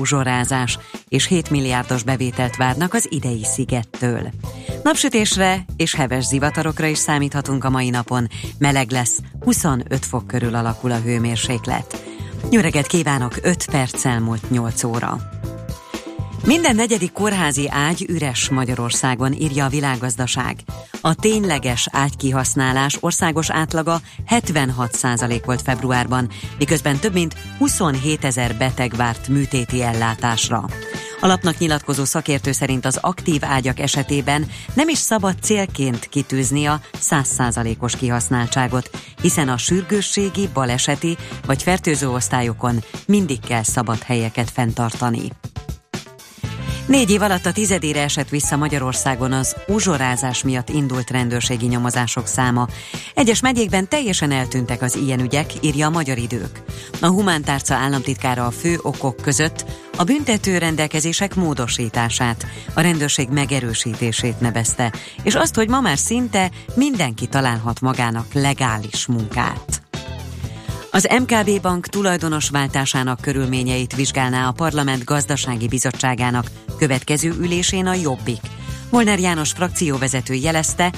uzsorázás, és 7 milliárdos bevételt várnak az idei szigettől. Napsütésre és heves zivatarokra is számíthatunk a mai napon. Meleg lesz, 25 fok körül alakul a hőmérséklet. Reggelt kívánok, 5 perc elmúlt 8 óra. Minden negyedik kórházi ágy üres Magyarországon, írja a világgazdaság. A tényleges ágykihasználás országos átlaga 76% volt februárban, miközben több mint 27 ezer beteg várt műtéti ellátásra. Alapnak nyilatkozó szakértő szerint az aktív ágyak esetében nem is szabad célként kitűzni a 100%-os kihasználtságot, hiszen a sürgősségi, baleseti vagy fertőző osztályokon mindig kell szabad helyeket fenntartani. Négy év alatt a tizedére esett vissza Magyarországon az uzsorázás miatt indult rendőrségi nyomozások száma. Egyes megyékben teljesen eltűntek az ilyen ügyek, írja a Magyar Idők. A humántárca államtitkára a fő okok között a büntető rendelkezések módosítását, a rendőrség megerősítését nevezte, és azt, hogy ma már szinte mindenki találhat magának legális munkát. Az MKB bank tulajdonos váltásának körülményeit vizsgálná a Parlament Gazdasági Bizottságának következő ülésén a Jobbik. Molnár János frakcióvezető jelezte,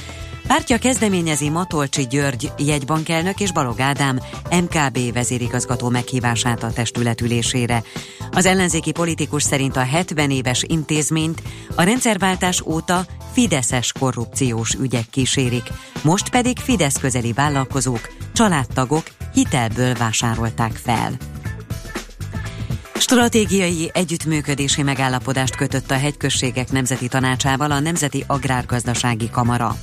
Pártja kezdeményezi Matolcsi György jegybankelnök és Balog Ádám MKB vezérigazgató meghívását a testületülésére. Az ellenzéki politikus szerint a 70 éves intézményt a rendszerváltás óta fideszes korrupciós ügyek kísérik, most pedig Fidesz közeli vállalkozók, családtagok hitelből vásárolták fel. Stratégiai együttműködési megállapodást kötött a hegyközségek nemzeti tanácsával a Nemzeti Agrárgazdasági Kamara.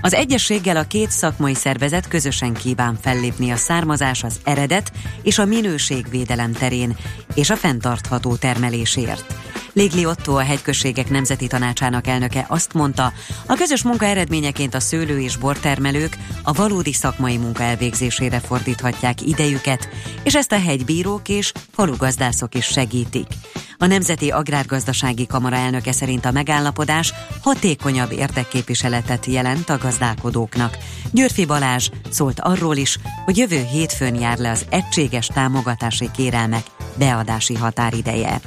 Az egyességgel a két szakmai szervezet közösen kíván fellépni a származás, az eredet és a minőségvédelem terén és a fenntartható termelésért. Légli Otto, a hegyközségek nemzeti tanácsának elnöke azt mondta, a közös munka eredményeként a szőlő és bortermelők a valódi szakmai munka elvégzésére fordíthatják idejüket, és ezt a hegybírók és falugazdászok is segítik. A Nemzeti Agrárgazdasági Kamara elnöke szerint a megállapodás hatékonyabb érdekképviseletet jelent a gazdálkodóknak. Györfi Balázs szólt arról is, hogy jövő hétfőn jár le az egységes támogatási kérelmek beadási határideje.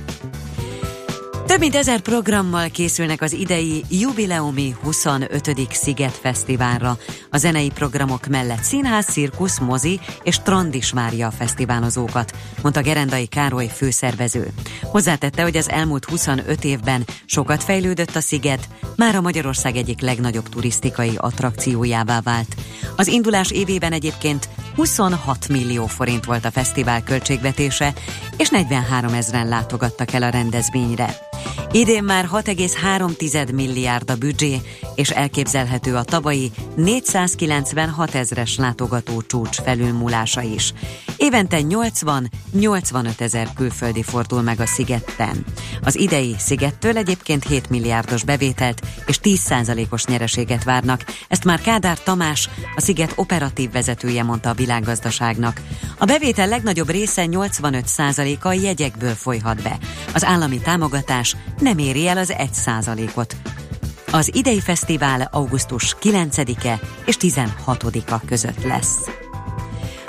Több mint ezer programmal készülnek az idei jubileumi 25. Sziget Fesztiválra. A zenei programok mellett színház, cirkusz, mozi és strand is várja a fesztiválozókat, mondta Gerendai Károly főszervező. Hozzátette, hogy az elmúlt 25 évben sokat fejlődött a sziget, már a Magyarország egyik legnagyobb turisztikai attrakciójává vált. Az indulás évében egyébként 26 millió forint volt a fesztivál költségvetése, és 43 ezeren látogattak el a rendezvényre. Idén már 6,3 milliárd a büdzsé, és elképzelhető a tavalyi 496 ezres látogató csúcs felülmúlása is. Évente 80-85 ezer külföldi fordul meg a szigetten. Az idei szigettől egyébként 7 milliárdos bevételt és 10%-os nyereséget várnak. Ezt már Kádár Tamás, a sziget operatív vezetője mondta a világgazdaságnak. A bevétel legnagyobb része 85%-a jegyekből folyhat be. Az állami támogatás nem éri el az 1%-ot. Az idei fesztivál augusztus 9-e és 16-a között lesz.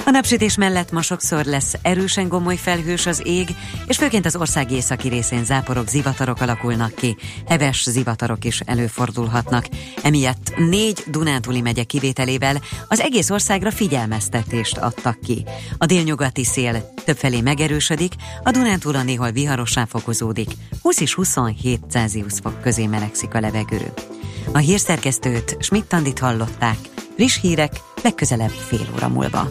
A napsütés mellett ma sokszor lesz erősen gomoly felhős az ég, és főként az ország északi részén záporok, zivatarok alakulnak ki, heves zivatarok is előfordulhatnak. Emiatt négy Dunántúli megye kivételével az egész országra figyelmeztetést adtak ki. A délnyugati szél többfelé megerősödik, a Dunántúlon néhol viharossá fokozódik, 20 és 27 Celsius fok közé melegszik a levegő. A hírszerkesztőt Schmidt-Tandit hallották, friss hírek legközelebb fél óra múlva.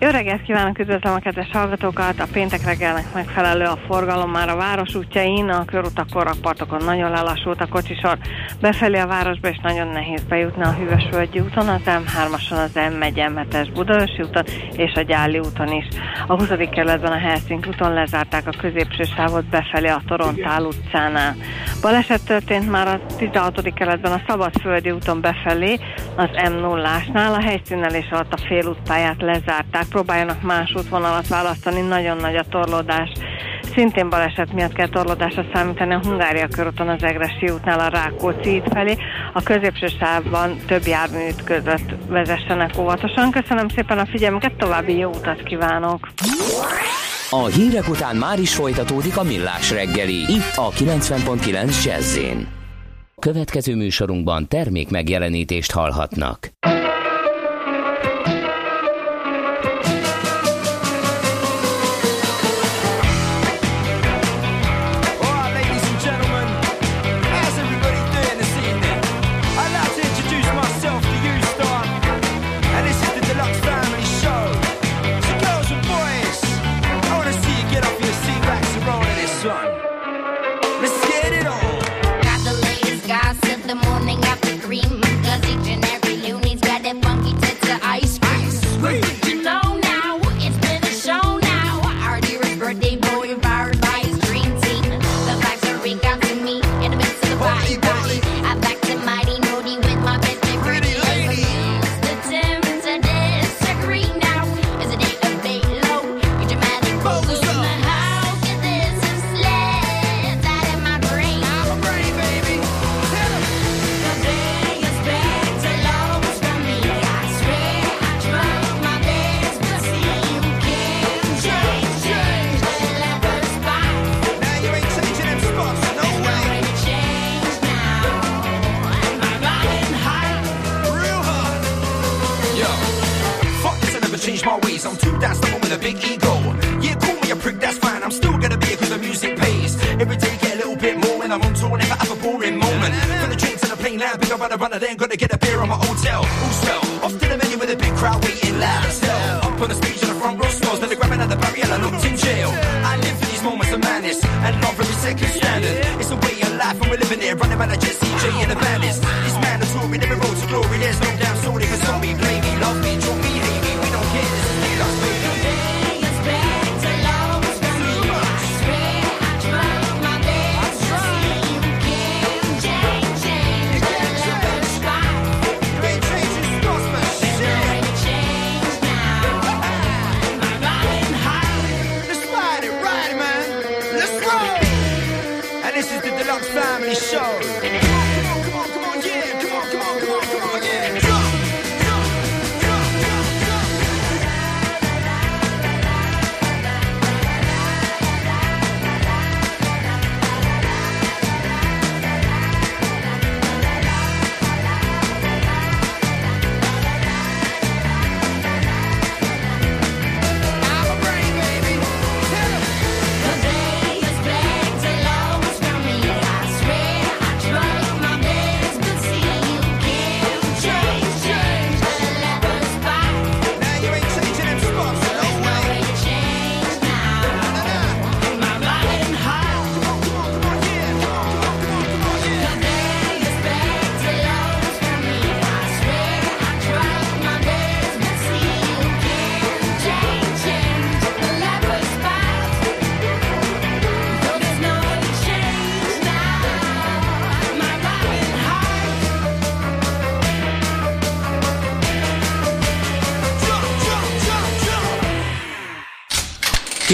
Jó reggelt kívánok, üdvözlöm a kedves hallgatókat! A péntek reggelnek megfelelő a forgalom már a város útjain, a körutak korrakpartokon nagyon lelassult a kocsisor. Befelé a városba és nagyon nehéz bejutni a Hűvösvölgyi úton, az M3-ason, az M1 m Budaörsi úton és a Gyáli úton is. A 20. kerületben a Helsinki úton lezárták a középső sávot befelé a Torontál utcánál. Baleset történt már a 16. kerületben a Szabadföldi úton befelé, az M0-ásnál, a helyszínelés alatt a félútpályát lezárták próbáljanak más útvonalat választani, nagyon nagy a torlódás szintén baleset miatt kell torlódásra számítani a Hungária körúton az Egresi útnál a Rákóczi út felé. A középső sávban több jármű ütközött vezessenek óvatosan. Köszönöm szépen a figyelmüket, további jó utat kívánok! A hírek után már is folytatódik a millás reggeli, itt a 90.9 jazz Következő műsorunkban termék megjelenítést hallhatnak.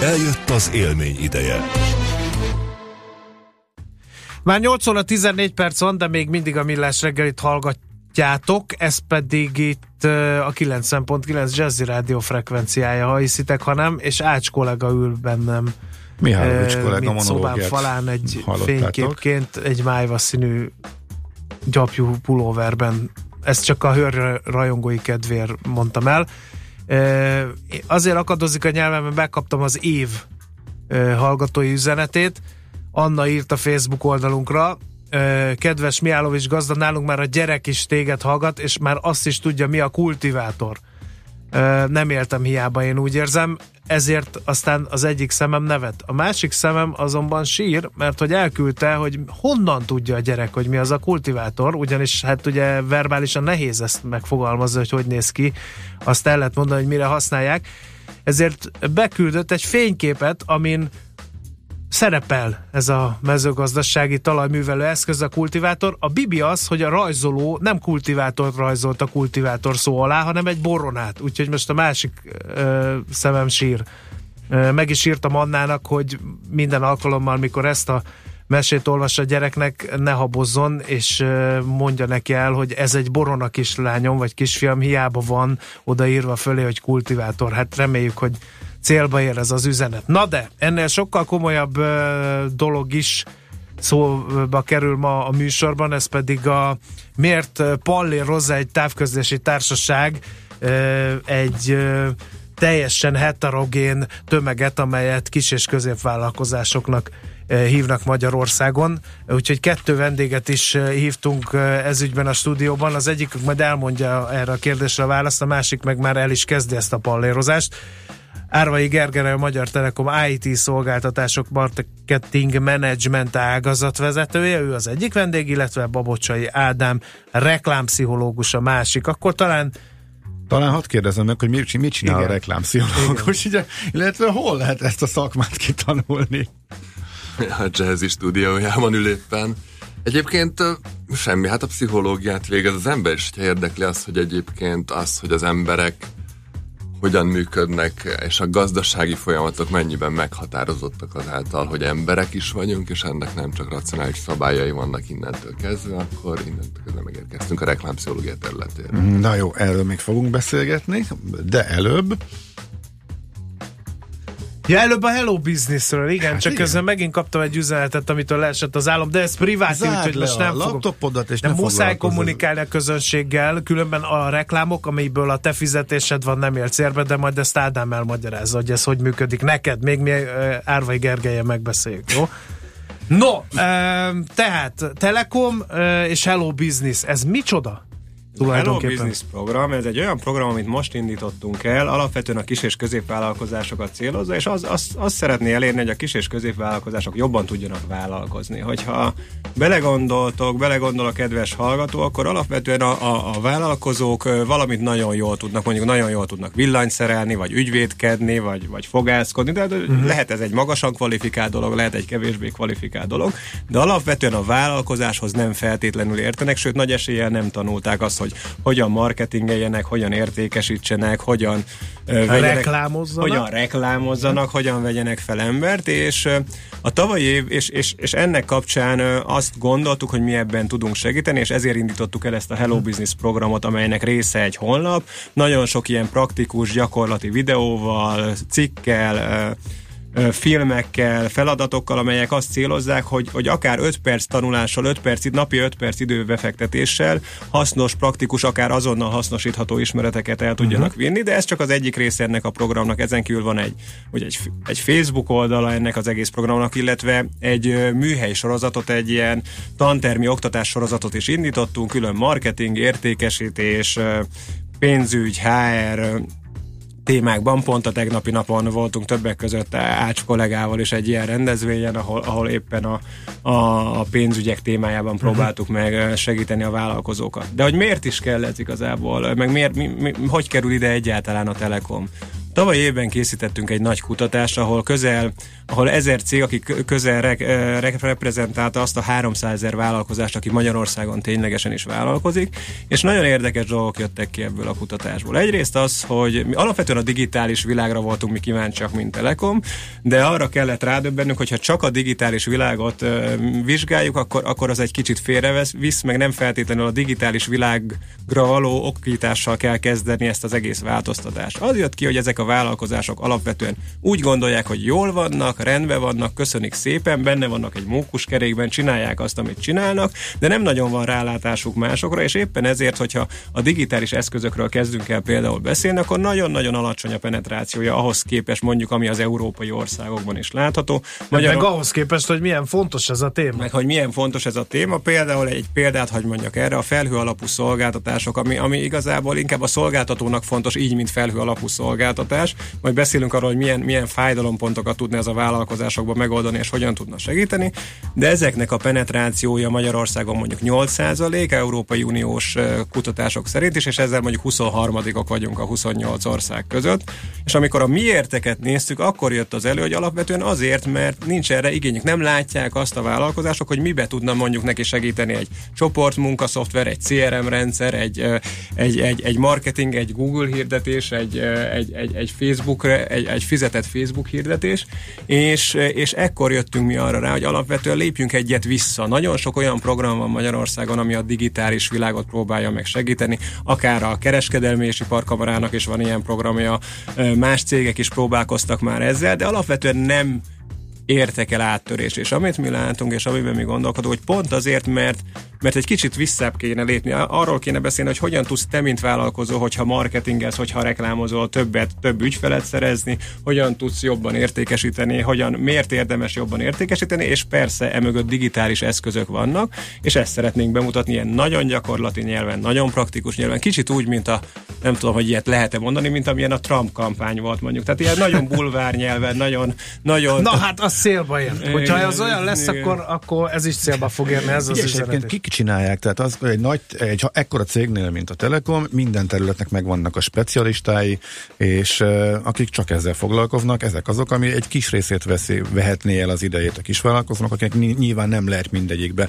Eljött az élmény ideje. Már 8 óra 14 perc van, de még mindig a Millás reggelit hallgatjátok, ez pedig itt a 90.9 Jazzy Rádió frekvenciája, ha hiszitek, ha nem, és Ács kollega ül bennem. Mihálovics uh, kollega mint szobán falán egy fényképként egy májva színű gyapjú pulóverben. Ezt csak a hőr rajongói kedvéért mondtam el. Azért akadozik a nyelvem, mert megkaptam az év hallgatói üzenetét. Anna írt a Facebook oldalunkra, kedves Miálovics gazda, nálunk már a gyerek is téged hallgat, és már azt is tudja, mi a kultivátor. Nem éltem hiába, én úgy érzem. ezért aztán az egyik szemem nevet. A másik szemem azonban sír, mert hogy elküldte, hogy honnan tudja a gyerek, hogy mi az a kultivátor, ugyanis hát ugye verbálisan nehéz ezt megfogalmazni, hogy hogy néz ki, azt el lehet mondani, hogy mire használják. Ezért beküldött egy fényképet, amin szerepel ez a mezőgazdasági talajművelő eszköz, a kultivátor. A bibi az, hogy a rajzoló nem kultivátort rajzolt a kultivátor szó alá, hanem egy boronát. Úgyhogy most a másik ö, szemem sír. Ö, meg is írtam Annának, hogy minden alkalommal, mikor ezt a mesét olvas a gyereknek, ne habozzon, és mondja neki el, hogy ez egy borona kislányom, vagy kisfiam, hiába van odaírva fölé, hogy kultivátor. Hát reméljük, hogy célba ér ez az üzenet. Na de, ennél sokkal komolyabb dolog is szóba kerül ma a műsorban, ez pedig a miért Pallér Roza egy távközlési társaság egy teljesen heterogén tömeget, amelyet kis- és középvállalkozásoknak hívnak Magyarországon. Úgyhogy kettő vendéget is hívtunk ezügyben a stúdióban. Az egyik majd elmondja erre a kérdésre a választ, a másik meg már el is kezdi ezt a pallérozást. Árvai Gergely, a Magyar Telekom IT szolgáltatások marketing management ágazatvezetője, ő az egyik vendég, illetve Babocsai Ádám reklámpszichológus a másik. Akkor talán talán hadd kérdezem meg, hogy mit, mit csinál Igen. a reklámpszichológus, ugye, illetve hol lehet ezt a szakmát kitanulni? A Jazzy stúdiójában ül éppen. Egyébként semmi, hát a pszichológiát végez az ember, és érdekli az, hogy egyébként az, hogy az emberek hogyan működnek, és a gazdasági folyamatok mennyiben meghatározottak azáltal, hogy emberek is vagyunk, és ennek nem csak racionális szabályai vannak innentől kezdve, akkor innentől kezdve megérkeztünk a reklámpszichológia területére. Na jó, erről még fogunk beszélgetni, de előbb Ja, előbb a Hello Businessről, igen, hát csak igen. közben megint kaptam egy üzenetet, amitől leesett az állam, de ez privát, úgyhogy most nem laptopodat és nem muszáj kommunikálni a közönséggel, különben a reklámok, amiből a te fizetésed van, nem ér célbe, de majd ezt Ádám elmagyarázza, hogy ez hogy működik neked, még mi Árvai Gergelyen megbeszéljük, jó? No, tehát Telekom és Hello Business, ez micsoda? Hello Business program, ez egy olyan program, amit most indítottunk el, alapvetően a kis és középvállalkozásokat célozza, és az, az, azt szeretné elérni, hogy a kis és középvállalkozások jobban tudjanak vállalkozni. Hogyha belegondoltok, belegondol a kedves hallgató, akkor alapvetően a, a, a vállalkozók valamit nagyon jól tudnak, mondjuk nagyon jól tudnak villanyszerelni, vagy ügyvédkedni, vagy, vagy fogászkodni, de uh-huh. lehet ez egy magasan kvalifikált dolog, lehet egy kevésbé kvalifikált dolog, de alapvetően a vállalkozáshoz nem feltétlenül értenek, sőt nagy eséllyel nem tanulták azt, hogy hogy hogyan marketingeljenek, hogyan értékesítsenek, hogyan vegyenek, reklámozzanak. hogyan reklámozzanak, hogyan vegyenek fel embert, és a tavalyi év, és, és, és ennek kapcsán azt gondoltuk, hogy mi ebben tudunk segíteni, és ezért indítottuk el ezt a Hello Business programot, amelynek része egy honlap. Nagyon sok ilyen praktikus, gyakorlati videóval, cikkel, filmekkel, feladatokkal, amelyek azt célozzák, hogy, hogy akár 5 perc tanulással, 5 perc, napi 5 perc időbefektetéssel hasznos, praktikus, akár azonnal hasznosítható ismereteket el tudjanak uh-huh. vinni, de ez csak az egyik része ennek a programnak. Ezen kívül van egy, hogy egy, egy Facebook oldala ennek az egész programnak, illetve egy műhely sorozatot, egy ilyen tantermi oktatás sorozatot is indítottunk, külön marketing, értékesítés, pénzügy, HR, témákban. Pont a tegnapi napon voltunk többek között Ács kollégával is egy ilyen rendezvényen, ahol, ahol éppen a, a, a pénzügyek témájában mhm. próbáltuk uh-huh. meg segíteni a vállalkozókat. De hogy miért is kell ez igazából, meg miért, mi, mi, hogy kerül ide egyáltalán a Telekom? Tavaly évben készítettünk egy nagy kutatást, ahol közel, ahol ezer cég, aki közel re, re, reprezentálta azt a 300 ezer vállalkozást, aki Magyarországon ténylegesen is vállalkozik, és nagyon érdekes dolgok jöttek ki ebből a kutatásból. Egyrészt az, hogy mi alapvetően a digitális világra voltunk mi kíváncsiak, mint Telekom, de arra kellett rádöbbennünk, hogyha csak a digitális világot vizsgáljuk, akkor, akkor az egy kicsit félrevesz, visz, meg nem feltétlenül a digitális világra való okítással kell kezdeni ezt az egész változtatást. Az jött ki, hogy ezek a vállalkozások alapvetően úgy gondolják, hogy jól vannak, rendben vannak, köszönik szépen, benne vannak egy mókuskerékben, csinálják azt, amit csinálnak, de nem nagyon van rálátásuk másokra, és éppen ezért, hogyha a digitális eszközökről kezdünk el például beszélni, akkor nagyon-nagyon alacsony a penetrációja ahhoz képest mondjuk, ami az európai országokban is látható. Magyar... Meg ahhoz képest, hogy milyen fontos ez a téma. Meg hogy milyen fontos ez a téma. Például egy példát, hogy mondjak erre, a felhő alapú szolgáltatások, ami, ami igazából inkább a szolgáltatónak fontos, így, mint felhő alapú szolgáltatás, kutatás, majd beszélünk arról, hogy milyen, milyen fájdalompontokat tudna ez a vállalkozásokban megoldani, és hogyan tudna segíteni, de ezeknek a penetrációja Magyarországon mondjuk 8% Európai Uniós kutatások szerint is, és ezzel mondjuk 23-ok vagyunk a 28 ország között, és amikor a miérteket néztük, akkor jött az elő, hogy alapvetően azért, mert nincs erre igényük, nem látják azt a vállalkozások, hogy mibe tudna mondjuk neki segíteni egy csoportmunkaszoftver, egy CRM rendszer, egy, egy, egy, egy marketing, egy Google hirdetés, egy, egy, egy, egy Facebook, egy, egy fizetett Facebook hirdetés, és, és ekkor jöttünk mi arra rá, hogy alapvetően lépjünk egyet vissza. Nagyon sok olyan program van Magyarországon, ami a digitális világot próbálja meg segíteni, akár a kereskedelmi és iparkamarának is van ilyen programja, más cégek is próbálkoztak már ezzel, de alapvetően nem értek el áttörés. És amit mi látunk, és amiben mi gondolkodunk, hogy pont azért, mert mert egy kicsit visszább kéne lépni. Arról kéne beszélni, hogy hogyan tudsz te, mint vállalkozó, hogyha marketingelsz, hogyha reklámozol, többet, több ügyfelet szerezni, hogyan tudsz jobban értékesíteni, hogyan, miért érdemes jobban értékesíteni, és persze emögött digitális eszközök vannak, és ezt szeretnénk bemutatni ilyen nagyon gyakorlati nyelven, nagyon praktikus nyelven, kicsit úgy, mint a, nem tudom, hogy ilyet lehet-e mondani, mint amilyen a Trump kampány volt mondjuk. Tehát ilyen nagyon bulvár nyelven, nagyon, nagyon... Na hát az szélba ér. Hogyha az olyan lesz, akkor, akkor ez is célba fog érni, ez az üzenet csinálják. Tehát az, egy nagy, egy ekkora cégnél, mint a Telekom, minden területnek megvannak a specialistái, és akik csak ezzel foglalkoznak, ezek azok, ami egy kis részét veszi, vehetné el az idejét a kisvállalkozónak, akik nyilván nem lehet mindegyikbe,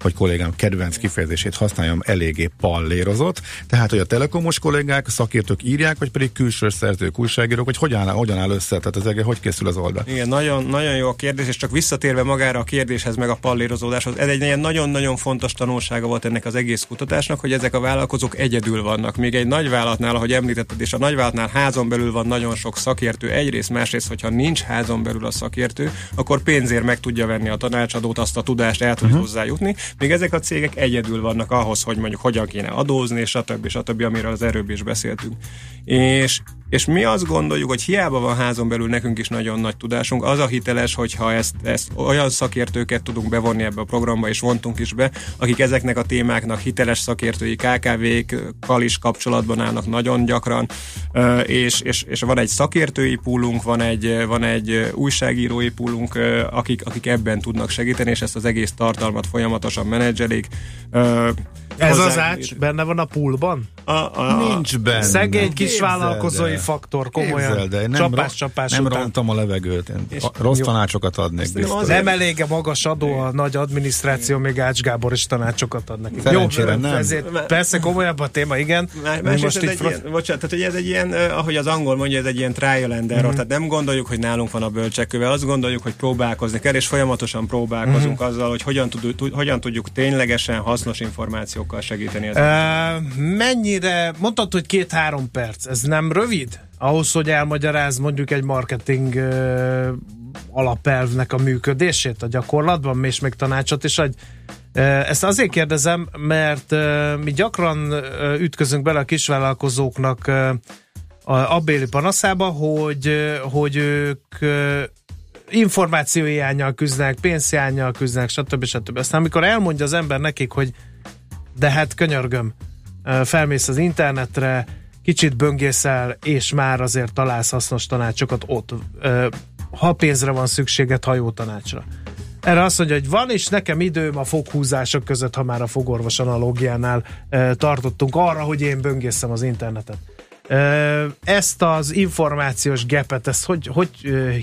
hogy kollégám kedvenc kifejezését használjam, eléggé pallérozott. Tehát, hogy a telekomos kollégák, szakértők írják, vagy pedig külső szerzők, újságírók, hogy hogyan áll, hogyan áll össze, tehát az egész, hogy készül az oldal. Igen, nagyon, nagyon jó a kérdés, és csak visszatérve magára a kérdéshez, meg a pallérozódáshoz, ez egy ilyen nagyon-nagyon fontos tanulsága volt ennek az egész kutatásnak, hogy ezek a vállalkozók egyedül vannak. Még egy nagyvállalatnál, ahogy említetted, és a nagyvállalatnál házon belül van nagyon sok szakértő, egyrészt, másrészt, hogyha nincs házon belül a szakértő, akkor pénzért meg tudja venni a tanácsadót, azt a tudást el tud uh-huh. hozzájutni. Még ezek a cégek egyedül vannak ahhoz, hogy mondjuk hogyan kéne adózni, és stb. stb., amiről az erőbb is beszéltünk. És és mi azt gondoljuk, hogy hiába van házon belül nekünk is nagyon nagy tudásunk, az a hiteles, hogyha ezt, ezt olyan szakértőket tudunk bevonni ebbe a programba, és vontunk is be, akik ezeknek a témáknak hiteles szakértői KKV-kkal is kapcsolatban állnak nagyon gyakran, és, és, és van egy szakértői púlunk, van egy, van egy újságírói púlunk, akik, akik ebben tudnak segíteni, és ezt az egész tartalmat folyamatosan menedzselik. Ez az ács benne van a poolban? A, a, Nincs benne. Szegény kis vállalkozói faktor, komolyan. de nem csapás, csapás Nem után. rontom a levegőt, én és rossz jó. tanácsokat adnék biztos. Nem elég a magas adó, a nagy adminisztráció, még Ács Gábor is tanácsokat ad neki. Szerencsére jó, nem. Ezért persze komolyabb a téma, igen. Más, más most ez egy ilyen, bocsánat, tehát hogy ez egy ilyen, ahogy az angol mondja, ez egy ilyen trial and error, mm-hmm. tehát nem gondoljuk, hogy nálunk van a bölcsekköve, azt gondoljuk, hogy próbálkozni kell, és folyamatosan próbálkozunk mm-hmm. azzal, hogy hogyan, tud, hogyan tudjuk ténylegesen hasznos információkkal segíteni. Uh, mennyire, mondtad, hogy két-három perc, ez nem rövid? ahhoz, hogy elmagyaráz mondjuk egy marketing uh, alapelvnek a működését a gyakorlatban, és még tanácsot is adj. Ezt azért kérdezem, mert mi gyakran ütközünk bele a kisvállalkozóknak a abbéli panaszába, hogy, hogy ők információhiányjal küzdenek, pénzhiányjal küzdenek, stb. stb. Aztán amikor elmondja az ember nekik, hogy de hát könyörgöm, felmész az internetre, kicsit böngészel, és már azért találsz hasznos tanácsokat ott. Ha pénzre van szükséged, ha jó tanácsra. Erre azt mondja, hogy van is nekem időm a foghúzások között, ha már a fogorvos analógiánál tartottunk arra, hogy én böngészem az internetet. Ezt az információs gepet, ezt hogy, hogy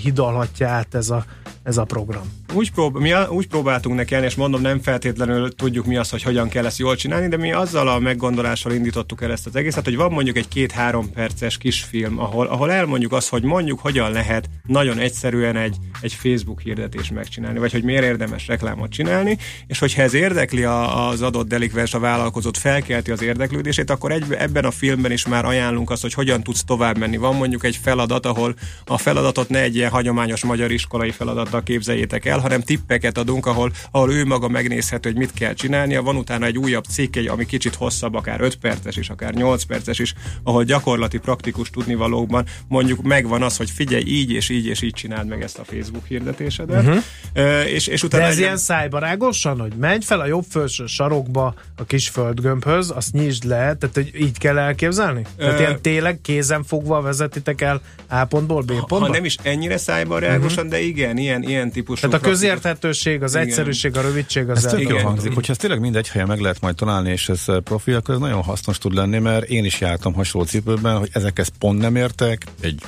hidalhatja át ez a, ez a program? Úgy, prób- mi a, úgy próbáltunk neki és mondom, nem feltétlenül tudjuk mi az, hogy hogyan kell ezt jól csinálni, de mi azzal a meggondolással indítottuk el ezt az egészet, hogy van mondjuk egy két-három perces kis film, ahol, ahol elmondjuk azt, hogy mondjuk hogyan lehet nagyon egyszerűen egy, egy Facebook hirdetés megcsinálni, vagy hogy miért érdemes reklámot csinálni, és hogyha ez érdekli a, az adott delikvens, a vállalkozót, felkelti az érdeklődését, akkor egy, ebben a filmben is már ajánlunk azt, hogy hogyan tudsz tovább menni. Van mondjuk egy feladat, ahol a feladatot ne egy ilyen hagyományos magyar iskolai feladattal képzeljétek el, hanem tippeket adunk, ahol, ahol ő maga megnézhető, hogy mit kell csinálnia. Van utána egy újabb cikk, egy, ami kicsit hosszabb, akár 5 perces is, akár 8 perces is, ahol gyakorlati, praktikus tudnivalókban mondjuk megvan az, hogy figyelj, így és így és így csináld meg ezt a Facebook hirdetésedet. Uh-huh. Uh, és, és utána De ez egy... ilyen szájbarágosan, hogy menj fel a jobb felső sarokba a kis földgömbhöz, azt nyisd le, tehát hogy így kell elképzelni? Uh, tehát ilyen tényleg kézen fogva vezetitek el A pontból B pontba? Ha nem is ennyire szájbarágosan, uh-huh. de igen, ilyen, ilyen típusú. Tehát a közérthetőség, az igen. egyszerűség, a rövidség, az ez tök jó hangzik, hogyha ez tényleg mindegy helyen meg lehet majd találni, és ez profi, akkor ez nagyon hasznos tud lenni, mert én is jártam hasonló cipőben, hogy ezekhez pont nem értek, egy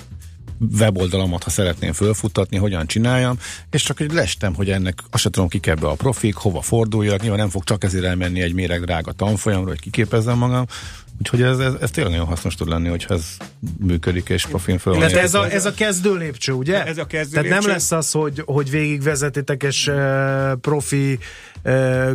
weboldalamat, ha szeretném fölfuttatni, hogyan csináljam, és csak hogy lestem, hogy ennek azt sem tudom, kik ebbe a profik, hova forduljak, nyilván nem fog csak ezért elmenni egy méreg drága tanfolyamra, hogy kiképezzem magam, Úgyhogy ez, ez, ez tényleg nagyon hasznos tud lenni, hogyha ez működik és profin föl. Illetve ez a, ez a kezdő lépcső, ugye? Ez a kezdő Tehát lépcső. nem lesz az, hogy, hogy végigvezetitek és uh, profi uh,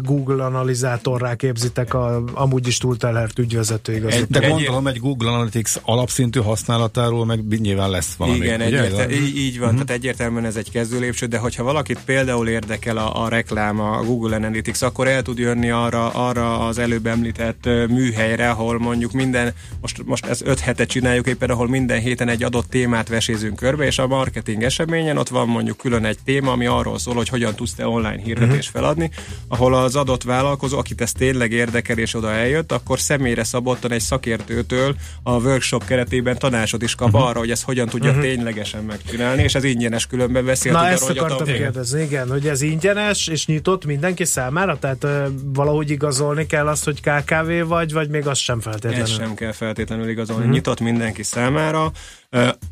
Google analizátorrá képzitek a amúgy is túltelhert ügyvezető igazat. De gondolom egy Google Analytics alapszintű használatáról meg nyilván lesz valami. Igen, egyértel- így, így van, uh-huh. tehát egyértelműen ez egy kezdő lépcső, de hogyha valakit például érdekel a, a reklám, a Google Analytics, akkor el tud jönni arra, arra az előbb említett műhelyre, ahol mondjuk minden, most, most ez öt hete csináljuk éppen, ahol minden héten egy adott témát vesézünk körbe, és a marketing eseményen ott van mondjuk külön egy téma, ami arról szól, hogy hogyan tudsz te online hirdetést uh-huh. feladni, ahol az adott vállalkozó, akit ez tényleg érdekel és oda eljött, akkor személyre szabottan egy szakértőtől a workshop keretében tanácsot is kap uh-huh. arra, hogy ezt hogyan tudja uh-huh. ténylegesen megcsinálni, és ez ingyenes különben beszéltünk Na ezt arra, akartam hogy kérdezni, igen, hogy ez ingyenes és nyitott mindenki számára, tehát uh, valahogy igazolni kell azt, hogy KKV vagy, vagy még az sem feltétlenül. Ez sem kell feltétlenül igazolni. Uh-huh. Nyitott mindenki számára.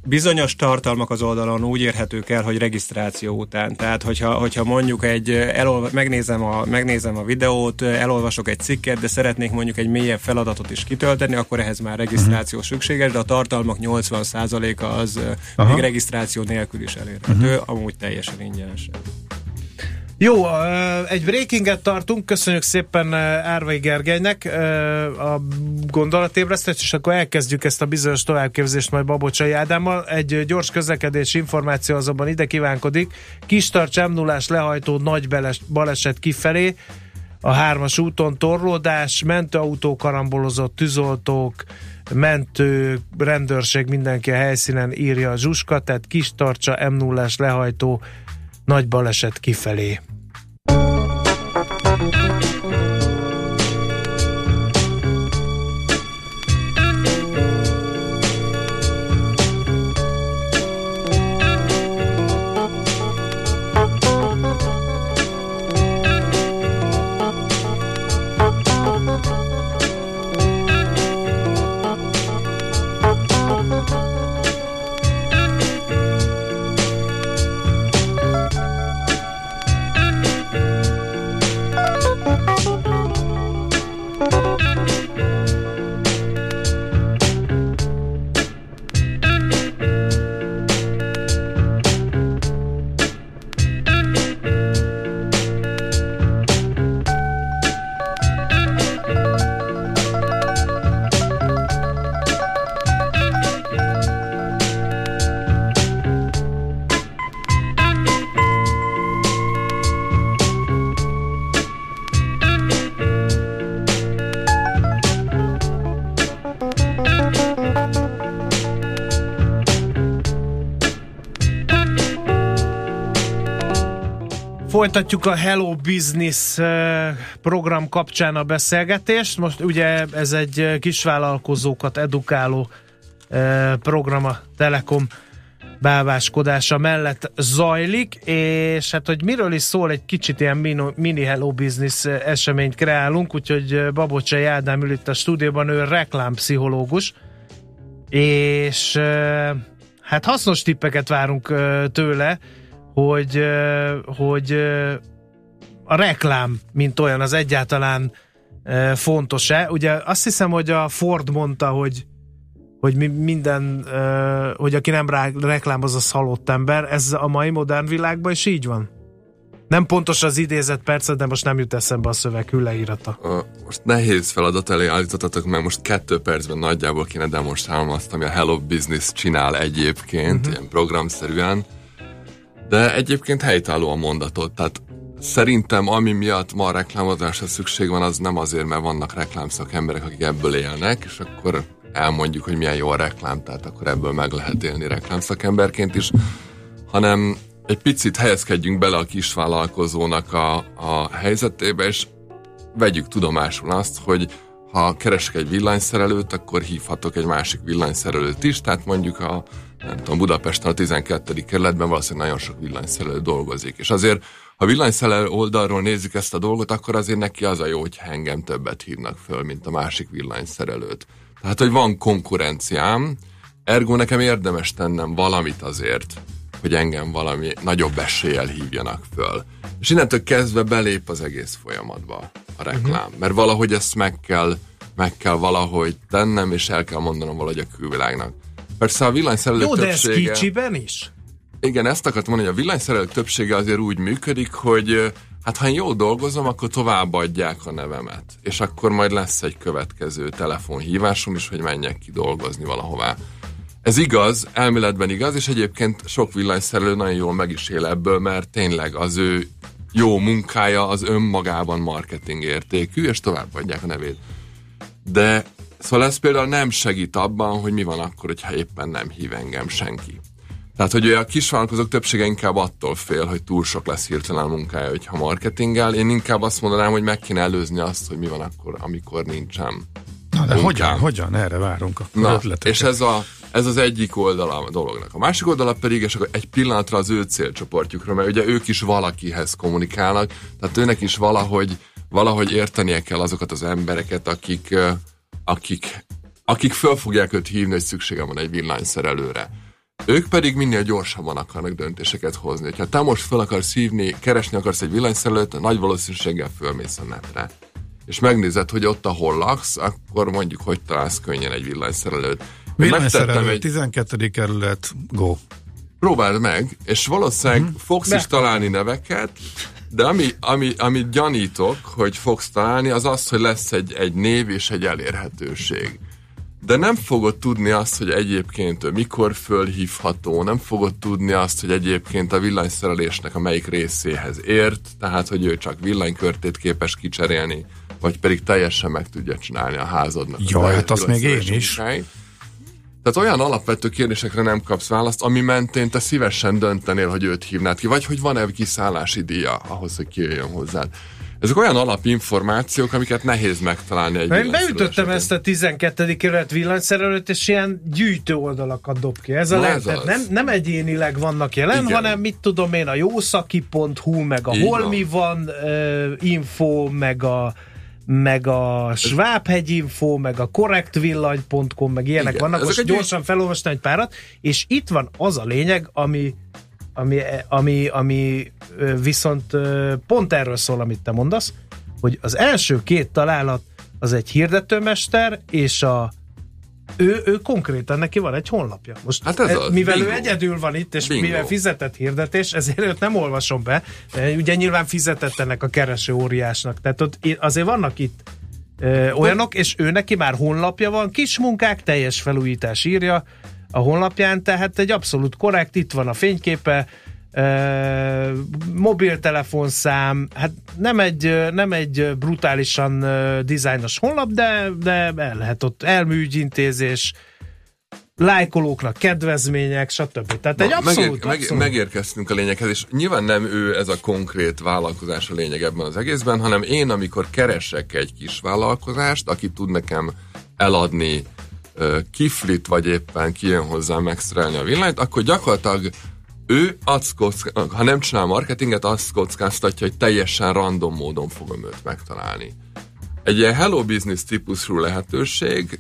Bizonyos tartalmak az oldalon úgy érhetők el, hogy regisztráció után. Tehát, hogyha, hogyha mondjuk egy, elolva, megnézem, a, megnézem a videót, elolvasok egy cikket, de szeretnék mondjuk egy mélyebb feladatot is kitölteni, akkor ehhez már regisztráció uh-huh. szükséges, de a tartalmak 80%-a az Aha. még regisztráció nélkül is elérhető, uh-huh. amúgy teljesen ingyenesen. Jó, egy breakinget tartunk, köszönjük szépen Árvai Gergelynek a gondolatébresztést, és akkor elkezdjük ezt a bizonyos továbbképzést majd Babocsai Ádámmal. Egy gyors közlekedés információ azonban ide kívánkodik. Kistarcs 0 lehajtó nagy baleset kifelé, a hármas úton torlódás, mentőautó karambolozott, tűzoltók, mentő, rendőrség, mindenki a helyszínen írja a zsuska, tehát Kistarcsa m 0 lehajtó nagy baleset kifelé. Folytatjuk a Hello Business eh, program kapcsán a beszélgetést. Most ugye ez egy kisvállalkozókat edukáló eh, program a Telekom báváskodása mellett zajlik, és hát, hogy miről is szól, egy kicsit ilyen mini Hello Business eh, eseményt kreálunk, úgyhogy Babocsai Ádám ül itt a stúdióban, ő reklámpszichológus, és hát hasznos tippeket várunk tőle, hogy, hogy a reklám, mint olyan, az egyáltalán fontos-e. Ugye azt hiszem, hogy a Ford mondta, hogy hogy mi minden, hogy aki nem reklámoz, az halott ember. Ez a mai modern világban is így van? Nem pontos az idézet percet, de most nem jut eszembe a szöveg leírata. Most nehéz feladat elé állítottatok, mert most kettő percben nagyjából kéne demonstrálnom azt, ami a Hello Business csinál egyébként, uh-huh. ilyen programszerűen De egyébként helytálló a mondatot, tehát Szerintem ami miatt ma a reklámozásra szükség van, az nem azért, mert vannak reklámszakemberek, akik ebből élnek, és akkor elmondjuk, hogy milyen jó a reklám, tehát akkor ebből meg lehet élni reklámszakemberként is, hanem egy picit helyezkedjünk bele a kisvállalkozónak a, a helyzetébe, és vegyük tudomásul azt, hogy ha keresek egy villanyszerelőt, akkor hívhatok egy másik villanyszerelőt is, tehát mondjuk a nem tudom, Budapesten a 12. kerületben valószínűleg nagyon sok villanyszerelő dolgozik. És azért, ha villanyszerelő oldalról nézzük ezt a dolgot, akkor azért neki az a jó, hogy engem többet hívnak föl, mint a másik villanyszerelőt. Tehát, hogy van konkurenciám, ergo nekem érdemes tennem valamit azért, hogy engem valami nagyobb eséllyel hívjanak föl. És innentől kezdve belép az egész folyamatba a reklám. Uh-huh. Mert valahogy ezt meg kell, meg kell valahogy tennem, és el kell mondanom valahogy a külvilágnak. Persze a villanyszerelők Jó, de ez többsége... kicsiben is? Igen, ezt akartam mondani, hogy a villanyszerelők többsége azért úgy működik, hogy hát ha én jól dolgozom, akkor továbbadják a nevemet. És akkor majd lesz egy következő telefonhívásom is, hogy menjek ki dolgozni valahová. Ez igaz, elméletben igaz, és egyébként sok villanyszerelő nagyon jól meg is él ebből, mert tényleg az ő jó munkája az önmagában marketing értékű, és továbbadják a nevét. De Szóval ez például nem segít abban, hogy mi van akkor, hogyha éppen nem hív engem senki. Tehát, hogy a kisvállalkozók többsége inkább attól fél, hogy túl sok lesz hirtelen a munkája, hogyha marketingel. Én inkább azt mondanám, hogy meg kéne előzni azt, hogy mi van akkor, amikor nincsen. Na de hogyan, hogyan? Erre várunk a Na, és ez, a, ez az egyik oldala a dolognak. A másik oldala pedig, és akkor egy pillanatra az ő célcsoportjukra, mert ugye ők is valakihez kommunikálnak, tehát őnek is valahogy, valahogy értenie kell azokat az embereket, akik, akik, akik föl fogják őt hívni, hogy szüksége van egy villanyszerelőre. Ők pedig minél gyorsabban akarnak döntéseket hozni. Ha te most fel akarsz hívni, keresni akarsz egy villanyszerelőt, nagy valószínűséggel fölmész a netre. És megnézed, hogy ott, ahol laksz, akkor mondjuk, hogy találsz könnyen egy villanyszerelőt. Villanyszerelő, egy... 12. kerület, go. Próbáld meg, és valószínűleg uh-huh. fogsz Be. is találni neveket, de ami, ami, amit gyanítok, hogy fogsz találni, az az, hogy lesz egy, egy név és egy elérhetőség. De nem fogod tudni azt, hogy egyébként ő mikor fölhívható, nem fogod tudni azt, hogy egyébként a villanyszerelésnek a melyik részéhez ért, tehát hogy ő csak villanykörtét képes kicserélni, vagy pedig teljesen meg tudja csinálni a házadnak. Jaj, hát azt még én is. Munkáit. Tehát olyan alapvető kérdésekre nem kapsz választ, ami mentén te szívesen döntenél, hogy őt hívnád ki, vagy hogy van-e kiszállási díja ahhoz, hogy kijöjjön hozzád. Ezek olyan alapinformációk, amiket nehéz megtalálni egy Én beütöttem ezt a 12. kerület villanyszerelőt, és ilyen gyűjtő oldalakat dob ki. Ez a Na ez nem, nem egyénileg vannak jelen, Igen. hanem mit tudom én, a jószaki.hu, meg a Így hol van. mi van uh, info, meg a meg a Schwabhegyinfo, meg a korrektvillany.com, meg ilyenek Igen, vannak. Most gyorsan egy... felolvastam egy párat, és itt van az a lényeg, ami ami, ami, ami viszont pont erről szól, amit te mondasz, hogy az első két találat az egy hirdetőmester, és a ő, ő konkrétan neki van egy honlapja. Most hát ez e, az, mivel bingo. ő egyedül van itt, és bingo. mivel fizetett hirdetés, ezért őt nem olvasom be. Ugye nyilván fizetett ennek a kereső óriásnak. Tehát ott azért vannak itt ö, olyanok, és ő neki már honlapja van, kis munkák, teljes felújítás írja a honlapján, tehát egy abszolút korrekt, itt van a fényképe, mobiltelefonszám, hát nem egy, nem egy brutálisan dizájnos honlap, de, de el lehet ott elműgyintézés, lájkolóknak kedvezmények, stb. Tehát Na, egy abszolút, megér, abszolút... Meg, megérkeztünk a lényeghez, és nyilván nem ő ez a konkrét vállalkozás a lényeg ebben az egészben, hanem én, amikor keresek egy kis vállalkozást, aki tud nekem eladni uh, kiflit, vagy éppen kijön hozzá megszerelni a villanyt, akkor gyakorlatilag ő azt kocka, ha nem csinál marketinget, azt kockáztatja, hogy teljesen random módon fogom őt megtalálni. Egy ilyen Hello Business típusú lehetőség,